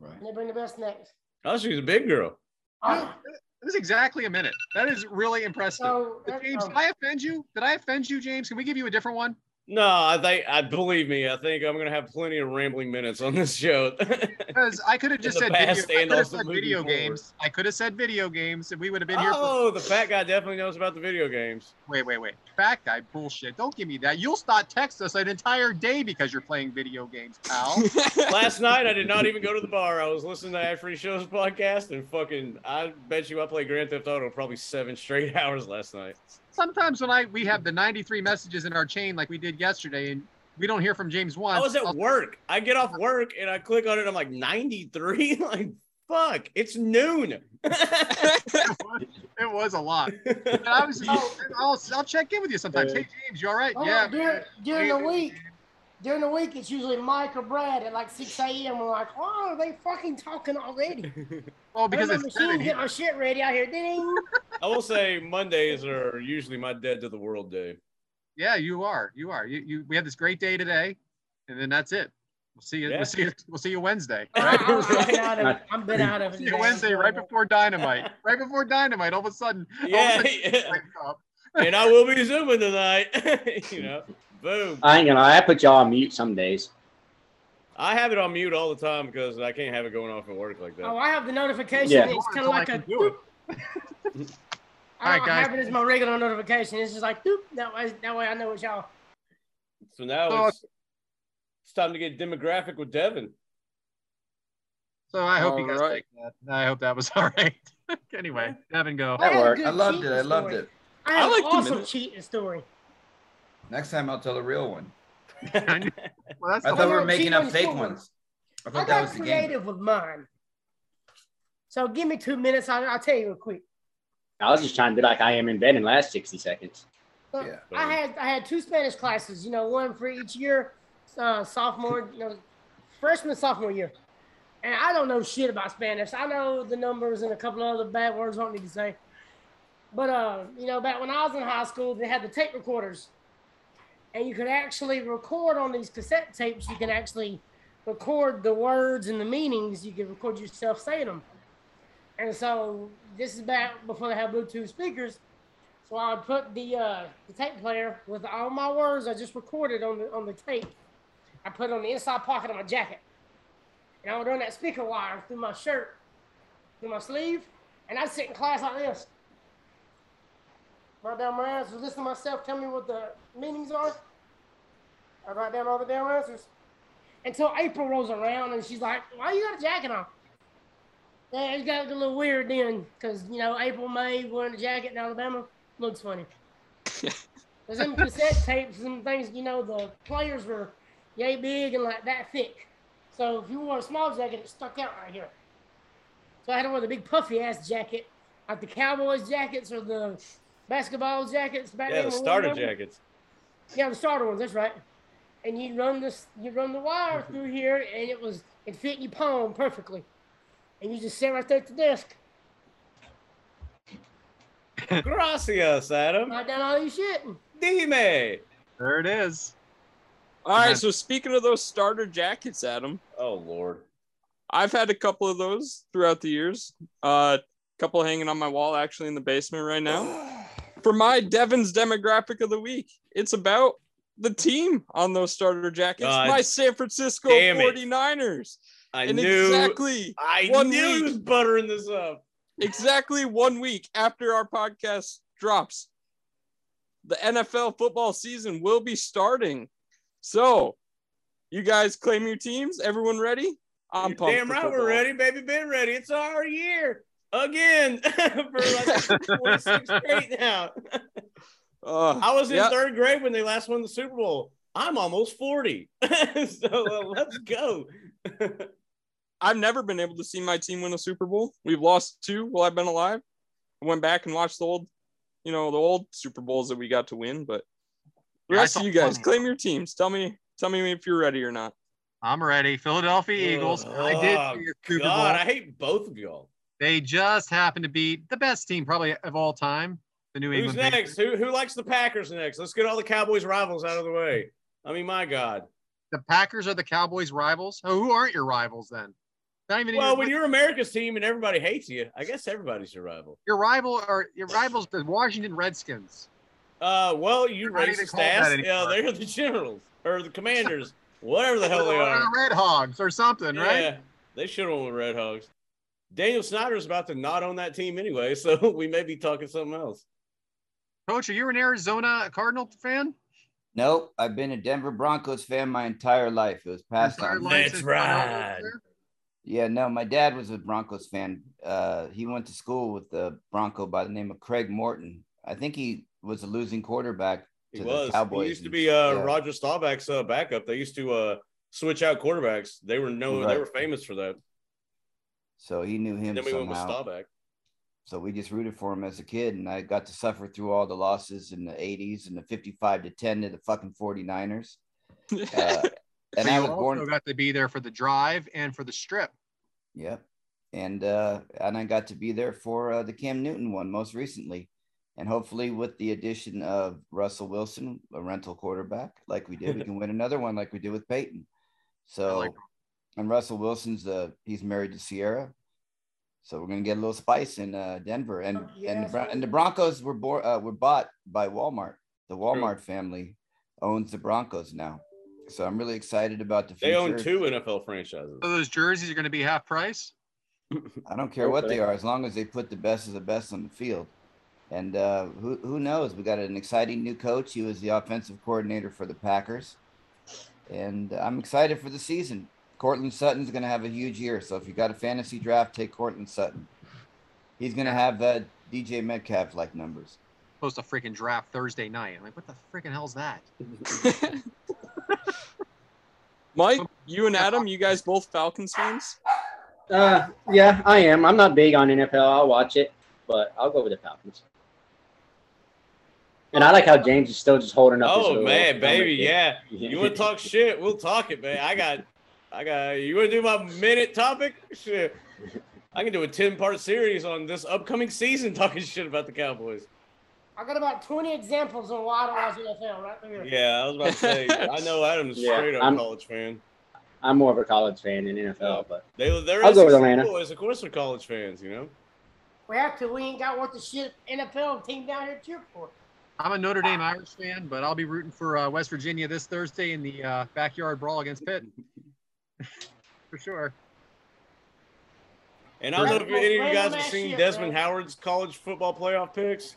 Right. And they bring the best snacks. Oh, she's a big girl. Oh, It was exactly a minute. That is really impressive. so James, oh. did I offend you? Did I offend you, James? Can we give you a different one? No, I think I believe me. I think I'm gonna have plenty of rambling minutes on this show. Because I could have just the said video, I could have said moving video forward. games. I could have said video games, and we would have been here. For, oh, the fat guy definitely knows about the video games. wait, wait, wait. Fat guy bullshit. Don't give me that. You'll start text us an entire day because you're playing video games, pal. Last night I did not even go to the bar. I was listening to Ad Shows podcast and fucking I bet you I played Grand Theft Auto probably seven straight hours last night. Sometimes when I we have the 93 messages in our chain like we did yesterday, and we don't hear from James once. I was at I'll- work. I get off work and I click on it. I'm like 93. like fuck, it's noon. it was a lot. And I was, oh, I'll, I'll check in with you sometimes. Hey James, you all right? Oh, yeah. during, during the week, during the week, it's usually Mike or Brad at like 6 a.m. We're like, oh, are they fucking talking already? Oh, well, because Because it's the machine get my shit ready out here. Ding. I will say Mondays are usually my dead to the world day. Yeah, you are. You are. You, you we had this great day today, and then that's it. We'll see you. Yeah. We'll see you. We'll see you Wednesday. I, Right? have been out of it. I've been out of it. see you. Wednesday, right before dynamite. Right before dynamite, all of a sudden, all of a Yeah, sudden, yeah. and I will be zooming tonight. you know, boom. I ain't gonna lie, I put y'all on mute some days. I have it on mute all the time because I can't have it going off at work like that. Oh, I have the notification. Yeah. It's kind of I like a can do it. doop. All oh, I right, don't guys. have it as my regular notification. It's just like doop. That way, that way I know it's y'all. So now So- it's, it's time to get demographic with Devyn. So I hope you guys All right. take that. I hope that was all right. anyway, Devyn, go. I had a worked. I loved it. I loved story. it. I had I like an the awesome cheating story. Next time I'll tell a real one. well, that's I thought we were making up fake someone. ones. I I thought that got was the game. creative with mine. So give me two minutes. I'll, I'll tell you real quick. I was just trying to be like I am in bed in the last 60 seconds. Look, Yeah. I had I had two Spanish classes. You know, one for each year, uh, sophomore, you know, freshman, sophomore year. And I don't know shit about Spanish. I know the numbers and a couple of other bad words I don't need to say. But uh, you know, back when I was in high school, they had the tape recorders, and you could actually record on these cassette tapes. You can actually record the words and the meanings. You can record yourself saying them. And so this is back before they had Bluetooth speakers. So I would put the uh, the tape player with all my words I just recorded on the on the tape. I put it on the inside pocket of my jacket, and I would run that speaker wire through my shirt, through my sleeve, and I'd sit in class like this. Write down my answers, listen to myself, tell me what the meanings are. I write down all the damn answers. Until April rolls around and she's like, "Why you got a jacket on?" Yeah, it got a little weird then, because you know April May wearing a jacket in Alabama looks funny. There's some cassette tapes and things, you know, the players were yay big and like that thick. So if you wore a small jacket, it stuck out right here. So I had to wear the big puffy ass jacket, like the Cowboys jackets or the basketball jackets back Yeah, the starter wore jackets. Yeah, the starter ones. That's right. And you run this, you run the wire through here, and it was it fit your palm perfectly. And you just sit right there at the desk, Gracias, Adam. write down all your shit. Dime. There it is. All right. So speaking of those starter jackets, Adam, Oh Lord. I've had a couple of those throughout the years. A uh, couple hanging on my wall actually in the basement right now. For my Devyn's demographic of the week, it's about the team on those starter jackets. God my San Francisco damn it. 49ers. I and knew. exactly I one knew he week. was buttering this up. exactly one week after our podcast drops, the NFL football season will be starting. So, you guys claim your teams. Everyone ready? I'm You're pumped. damn right, we're ready, baby. Been ready. It's our year again for like 26 straight now. Uh, I was in yeah. third grade when they last won the Super Bowl. I'm almost 40. so uh, let's go. I've never been able to see my team win a Super Bowl. We've lost two while I've been alive. I went back and watched the old, you know, the old Super Bowls that we got to win. But the I rest of you guys, one. claim your teams. Tell me, tell me if you're ready or not. I'm ready. Philadelphia Eagles. I did your Super God, Bowl. I hate both of y'all. They just happened to beat the best team probably of all time, the New Who's England next? Patriots. Who who likes the Packers next? Let's get all the Cowboys rivals out of the way. I mean, my God. The Packers are the Cowboys' rivals. Oh, who aren't your rivals then? Not even Well, your, when you're America's team and everybody hates you, I guess everybody's your rival. your rival are your rivals, the Washington Redskins. Uh, well, you racist ass. Yeah, they're the generals or the commanders, whatever the hell they are. Red Hogs or something, right? Yeah, they should have won with Red Hogs. Daniel Snyder's about to not own that team anyway, so we may be talking something else. Coach, are you an Arizona Cardinal fan? Nope, I've been a Denver Broncos fan my entire life. It was passed Entire on. life That's since right. Yeah, no, my dad was a Broncos fan. Uh, he went to school with the Bronco by the name of Craig Morton. I think he was a losing quarterback He was. the Cowboys. he used to be uh, yeah. Roger Staubach's uh, backup. They used to uh, switch out quarterbacks. They were no, they were famous for that. So he knew him And then we went with somehow. Staubach. So we just rooted for him as a kid, and I got to suffer through all the losses in the 80s and the 55 to 10 to the fucking 49ers. Uh, and But I was also born. got to be there for the drive and for the strip. Yep. And uh, and I got to be there for uh, the Cam Newton one most recently, and hopefully with the addition of Russell Wilson, a rental quarterback, like we did, we can win another one like we did with Peyton. So, like and Russell Wilson's uh he's married to Ciara, So we're gonna get a little spice in uh, Denver, and Oh, and the. Bron- and the Broncos were bor- uh, were bought by Walmart. The Walmart family owns the Broncos now, so I'm really excited about the Future. They future. own two NFL franchises. So those jerseys are going to be half price. I don't care what they are, as long as they put the best of the best on the field. And uh, who who knows? We got an exciting new coach. He was the offensive coordinator for the Packers, and I'm excited for the season. Courtland Sutton's going to have a huge year. So if you got a fantasy draft, take Courtland Sutton. He's going to have uh, DJ Metcalf like numbers. Supposed to freaking draft Thursday night. I'm like, what the freaking hell's that? Mike, you and Adam, you guys both Falcons fans? Uh, yeah, I am. I'm not big on NFL. I'll watch it, but I'll go with the Falcons. And I like how James is still just holding up. Oh little man, baby, there. yeah. You want to talk shit? We'll talk it, man. I got, I got. You want to do my minute topic? Shit, I can do a ten part series on this upcoming season talking shit about the Cowboys. I got about 20 examples on why I don't watch the NFL right there. Yeah, I was about to say. I know Adam's a Yeah, straight up I'm- college fan. I'm more of a college fan than NFL, but They they're I'll go with SEC Atlanta. boys. Of course, they're college fans. You know. We have to. We ain't got what the shit NFL team down here to cheer for. I'm a Notre Dame Irish fan, but I'll be rooting for uh, West Virginia this Thursday in the uh, backyard brawl against Pitt. for sure. And I don't know if any of you guys have seen shit, Desmond bro. Howard's college football playoff picks,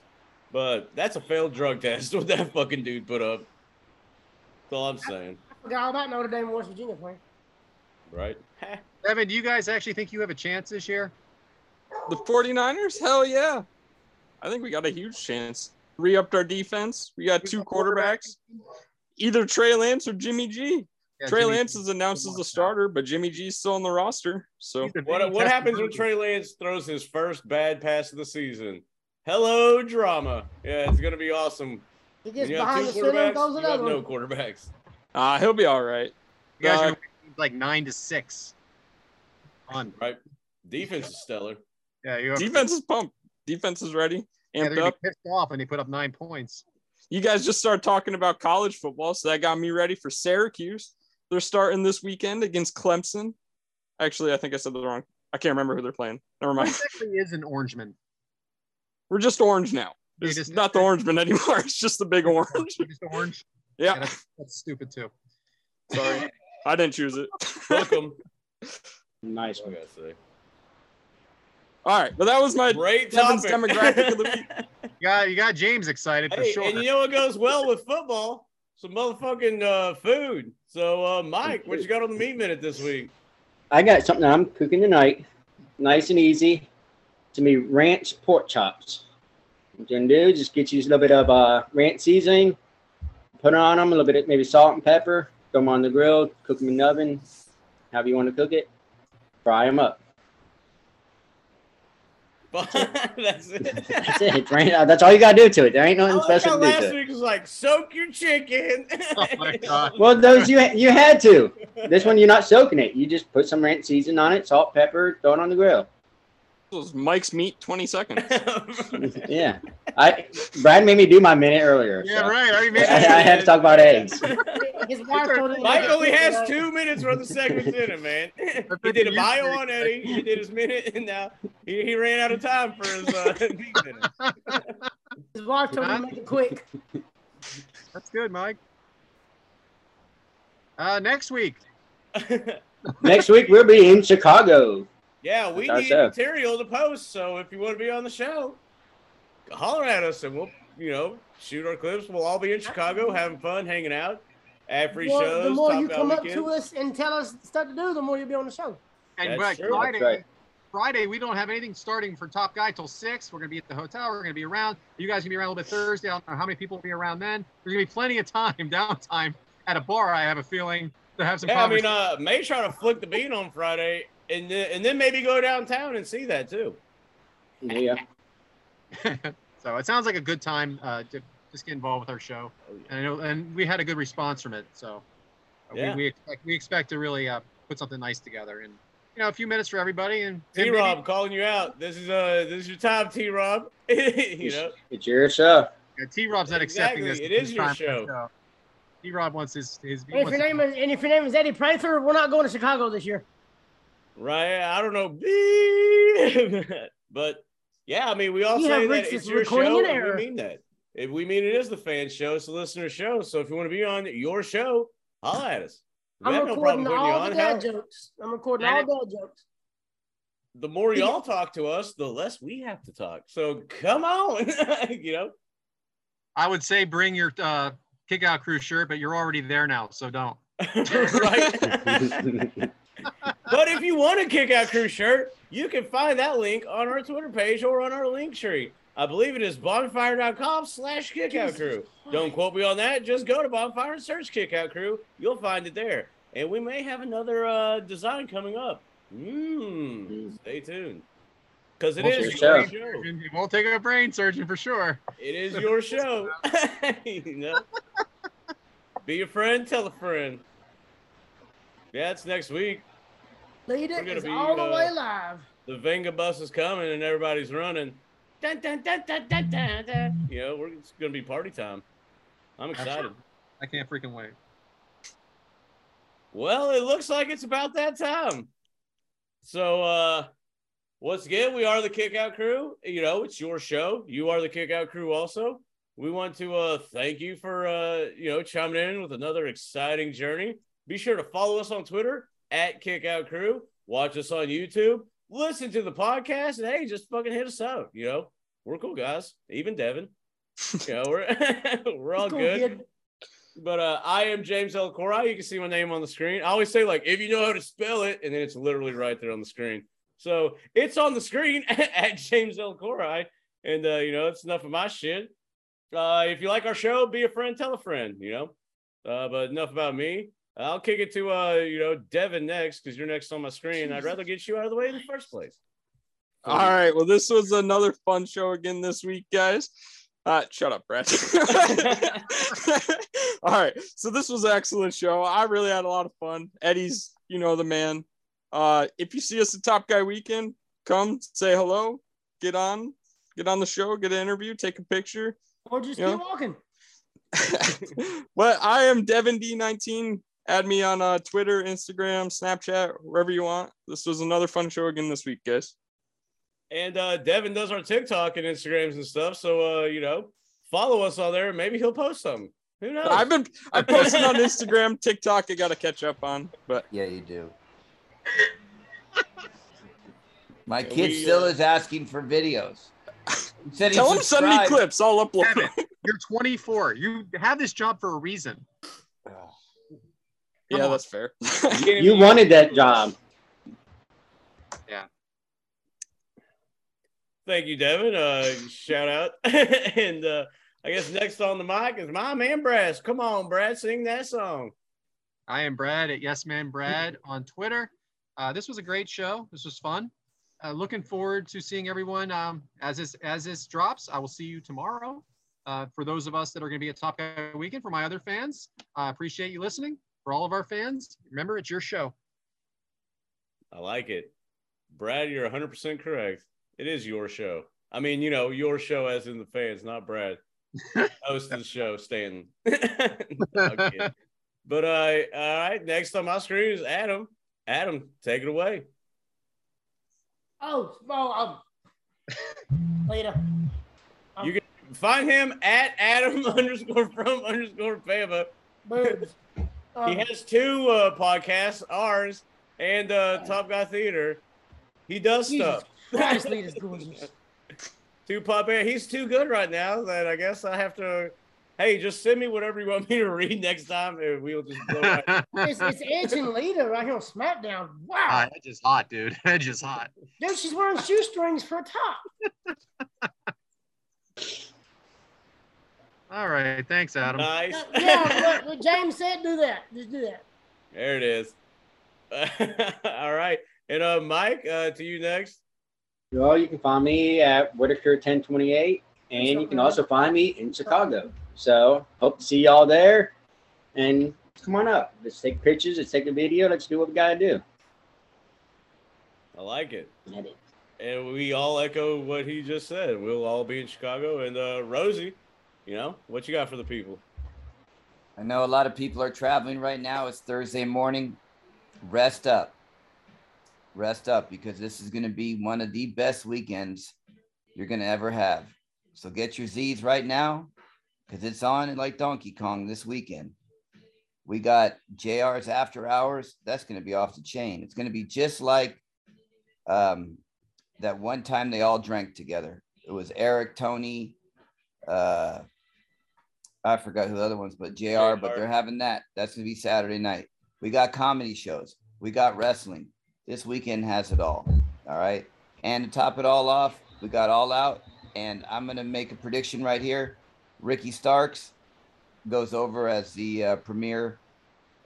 but that's a failed drug test. What that fucking dude put up. That's all I'm saying, I forgot all about Notre Dame and West Virginia playing. right? Evan, do you guys actually think you have a chance this year? The 49ers? Hell yeah. I think we got a huge chance. Re upped our defense. We got two quarterbacks, either Trey Lance or Jimmy G. Yeah, Trey Jimmy Lance G. is announced as the starter, but Jimmy G's still on the roster. So What what happens when for- Trey Lance throws his first bad pass of the season? Hello, drama. Yeah, it's gonna be awesome. He gets you behind the center and throws you have another no quarterbacks. uh, he'll be all right. You guys Uh, are like nine to six. On Right? Defense is stellar. Yeah, you Defense is pumped. Defense is ready, Yeah, they're amped gonna up. be pissed off and they put up nine points. You guys just started talking about college football, so that got me ready for Syracuse. They're starting this weekend against Clemson. Actually, I think I said the wrong. I can't remember who they're playing. Never What mind. exactly is an orangeman? We're just orange now. It's just- not the orangeman anymore. It's just the big orange. Just orange. Yeah, Yeah, that's, that's stupid too. sorry. I didn't choose it. Welcome. nice I one. gotta say. All right, but that was my Great Devyn's demographic of the week. You got you got James excited for Hey, sure. and you know what goes well with football? Some motherfucking uh, food. So, uh, Mike, what you got on the meat minute this week? I got something I'm cooking tonight. Nice and easy. To me, ranch pork chops. What you're gonna do? Just get you a little bit of uh, ranch seasoning. Put it on them, a little bit of maybe salt and pepper. Throw them on the grill. Cook them in the oven. However you want to cook it. Fry them up. That's it. That's it. Right? Uh, That's all you gotta do to it. There ain't I nothing like special how to do last to it. week was like soak your chicken. Oh my god. Well, those you you had to. This one you're not soaking it. You just put some ranch seasoning on it, salt, pepper, throw it on the grill. This was Mike's meat 20 seconds. Yeah. I Brad made me do my minute earlier. Yeah, so right. I already I, I had to talk about eggs. His wife told him. Mike only has two minutes worth of segments in it, man. He did a bio on Eddie. He did his minute, and now he, he ran out of time for his uh, meat minute. His wife told him to make it quick. That's good, Mike. Uh, next week, Next week we'll be in Chicago. Yeah, we need it. material to post. So if you want to be on the show, holler at us, and we'll you know shoot our clips. We'll all be in Chicago, having fun, hanging out, ad free More- shows. the more you Guy come up weekend. to us and tell us stuff to do, the more you'll be on the show. and That's like true, that's Friday, right. Friday we don't have anything starting for Top Guy till six. We're gonna be at the hotel. We're gonna be around. You guys gonna be around a little bit Thursday. I don't know how many people will be around then. There's gonna be plenty of time, downtime at a bar. I have a feeling to have some. Yeah, I mean, uh, may try to flick the bean on Friday, and then and then maybe go downtown and see that too. Yeah. so it sounds like a good time uh, to just get involved with our show. And I know, and we had a good response from it. So Yeah. we, we expect we expect to really uh, put something nice together. And you know, a few minutes for everybody. And T and maybe- Rob calling you out. This is uh this is your time, T Rob. you know. It's your show. Yeah, T Rob's not accepting this. it is your show. T Rob wants his his. he And if wants your name is and if your name is Eddie Prather, we're not going to Chicago this year. Right? I don't know. But yeah, I mean, we all You have say that reached it's your show. and. We mean that. If we mean it is the fan show, it's the listener show. So if you want to be on your show, holla at us. We I'm have no recording problem putting you all the dad Hell, jokes. I'm recording And all dad jokes. the more y'all talk to us, the less we have to talk. So come on, you know. I would say bring your uh, kick out crew shirt, but you're already there now, so don't. right. But if you want a kick out crew shirt, you can find that link on our Twitter page or on our link tree. I believe it is bonfire.com slash kickout crew. Don't quote me on that. Just go to bonfire and search kickout crew. You'll find it there. And we may have another uh, design coming up. Mmm. Stay tuned. Because it Well, is your your show. show. It won't take a brain surgeon for sure. It is your show. you know? Be a friend, tell a friend. Yeah, it's next week. Lead We're gonna is be, all the uh, way live. the Venga bus is coming and everybody's running. Dun, dun, dun, dun, dun, dun, dun. You know, we're, it's going to be party time. I'm excited. I can't freaking wait. Well, it looks like it's about that time. So, uh, once again, we are the Kickout Crew. You know, it's your show. You are the Kickout Crew also. We want to uh, thank you for, uh, you know, chiming in with another exciting journey. Be sure to follow us on Twitter at Kickout Crew. Watch us on YouTube. Listen to the podcast. And hey, just fucking hit us up. You know, we're cool guys. Even Devyn. You know, we're, we're all Cool, good. kid. But uh, I am James L. Cora. You can see my name on the screen. I always say, like, if you know how to spell it, and then it's literally right there on the screen. So it's on the screen at James L. Cora. And, uh, you know, it's enough of my shit. Uh, if you like our show, be a friend, tell a friend, you know. Uh, but enough about me. I'll kick it to, uh, you know, Devyn next because you're next on my screen. I'd rather get you out of the way in the first place. All right. Well, this was another fun show again this week, guys. Uh, shut up, Brad. All right. So this was an excellent show. I really had a lot of fun. Eddie's, you know, the man. Uh, if you see us at Top Guy Weekend, come say hello, get on, get on the show, get an interview, take a picture. Or just Yeah. keep walking. but I am Devyn D19. Add me on uh, Twitter, Instagram, Snapchat, wherever you want. This was another fun show again this week, guys. And uh, Devyn does our TikTok and Instagrams and stuff. So, uh, you know, follow us on there. Maybe he'll post some. Who knows? I've been I posted on Instagram, TikTok. I got to catch up on, but Yeah, you do. My Yeah, kid we, still uh, is asking for videos. He said he tell him send me clips. I'll upload. Damn them. You're 24. You have this job for a reason. Yeah, on. that's fair. You wanted that job. Yeah. Thank you, Devyn. Uh, shout out. and uh, I guess next on the mic is my man, Brad. Come on, Brad, sing that song. I am Brad at Yes Man Brad on Twitter. Uh, this was a great show. This was fun. Uh, looking forward to seeing everyone um, as this as this drops. I will see you tomorrow. Uh, for those of us that are going to be at Top Guy Weekend, for my other fans, I appreciate you listening. For all of our fans, remember it's your show. I like it. Brad, you're 100% correct. It is your show. I mean, you know, your show as in the fans, not Brad. Host of the show, Stanton. Okay. But uh, all right, next on my screen is Adam. Adam, take it away. Oh, oh, um, later. You can find him at Adam underscore from underscore Fama. Boobs. Um, He has two uh, podcasts, ours and uh, Top Guy Theater. He does Jesus stuff. Christ, Lita's gorgeous. Two pop air. He's too good right now that I guess I have to. Hey, just send me whatever you want me to read next time, and we'll just blow right. It's, it's Edge and Lita right here on SmackDown. Wow. Ah, Edge is hot, dude. Edge is hot. Dude, she's wearing shoestrings for a top. All right. Thanks, Adam. nice. yeah, what, what James said, do that. Just do that. there it is. All right, and uh, Mike, uh, to you next. Well, you can find me at Whitaker 1028, and you can also find me in Chicago. So hope to see y'all there. And come on up. Let's take pictures. Let's take a video. Let's do what we gotta do. I like it. Edit. And we all echo what he just said. We'll all be in Chicago. And uh, Rosey, you know, what you got for the people? I know a lot of people are traveling right now. It's Thursday morning. Rest up. rest up because this is going to be one of the best weekends you're going to ever have. So get your Z's right now because it's on like Donkey Kong this weekend. We got JR's After Hours. That's going to be off the chain. It's going to be just like um, that one time they all drank together. It was Eric, Tony, uh, I forgot who the other ones, but JR, but they're having that. That's going to be Saturday night. We got comedy shows. We got wrestling. This weekend has it all. All right. And to top it all off, we got All Out. And I'm going to make a prediction right here. Ricky Starks goes over as the uh, premier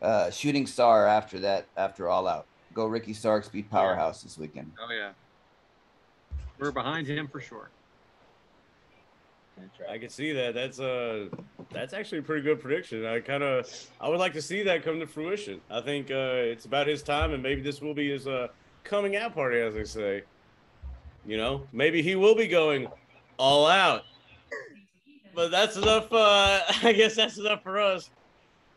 uh, shooting star after that, after All Out. Go Ricky Starks, beat Powerhouse this weekend. Oh yeah. We're behind him for sure. I can see that. That's uh that's actually a pretty good prediction. I kind of I would like to see that come to fruition. I think uh it's about his time, and maybe this will be his uh coming out party, as they say. You know, maybe he will be going all out. But that's enough. Uh, I guess that's enough for us.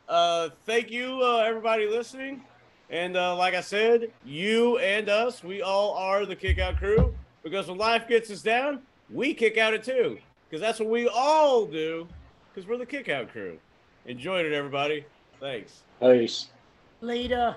Uh, thank you, uh, everybody listening. And uh, like I said, you and us, we all are the kick out crew. Because when life gets us down, we kick out it too. Because that's what we all do. Because we're the kick out crew. Enjoyed it, everybody. Thanks. Peace. Later.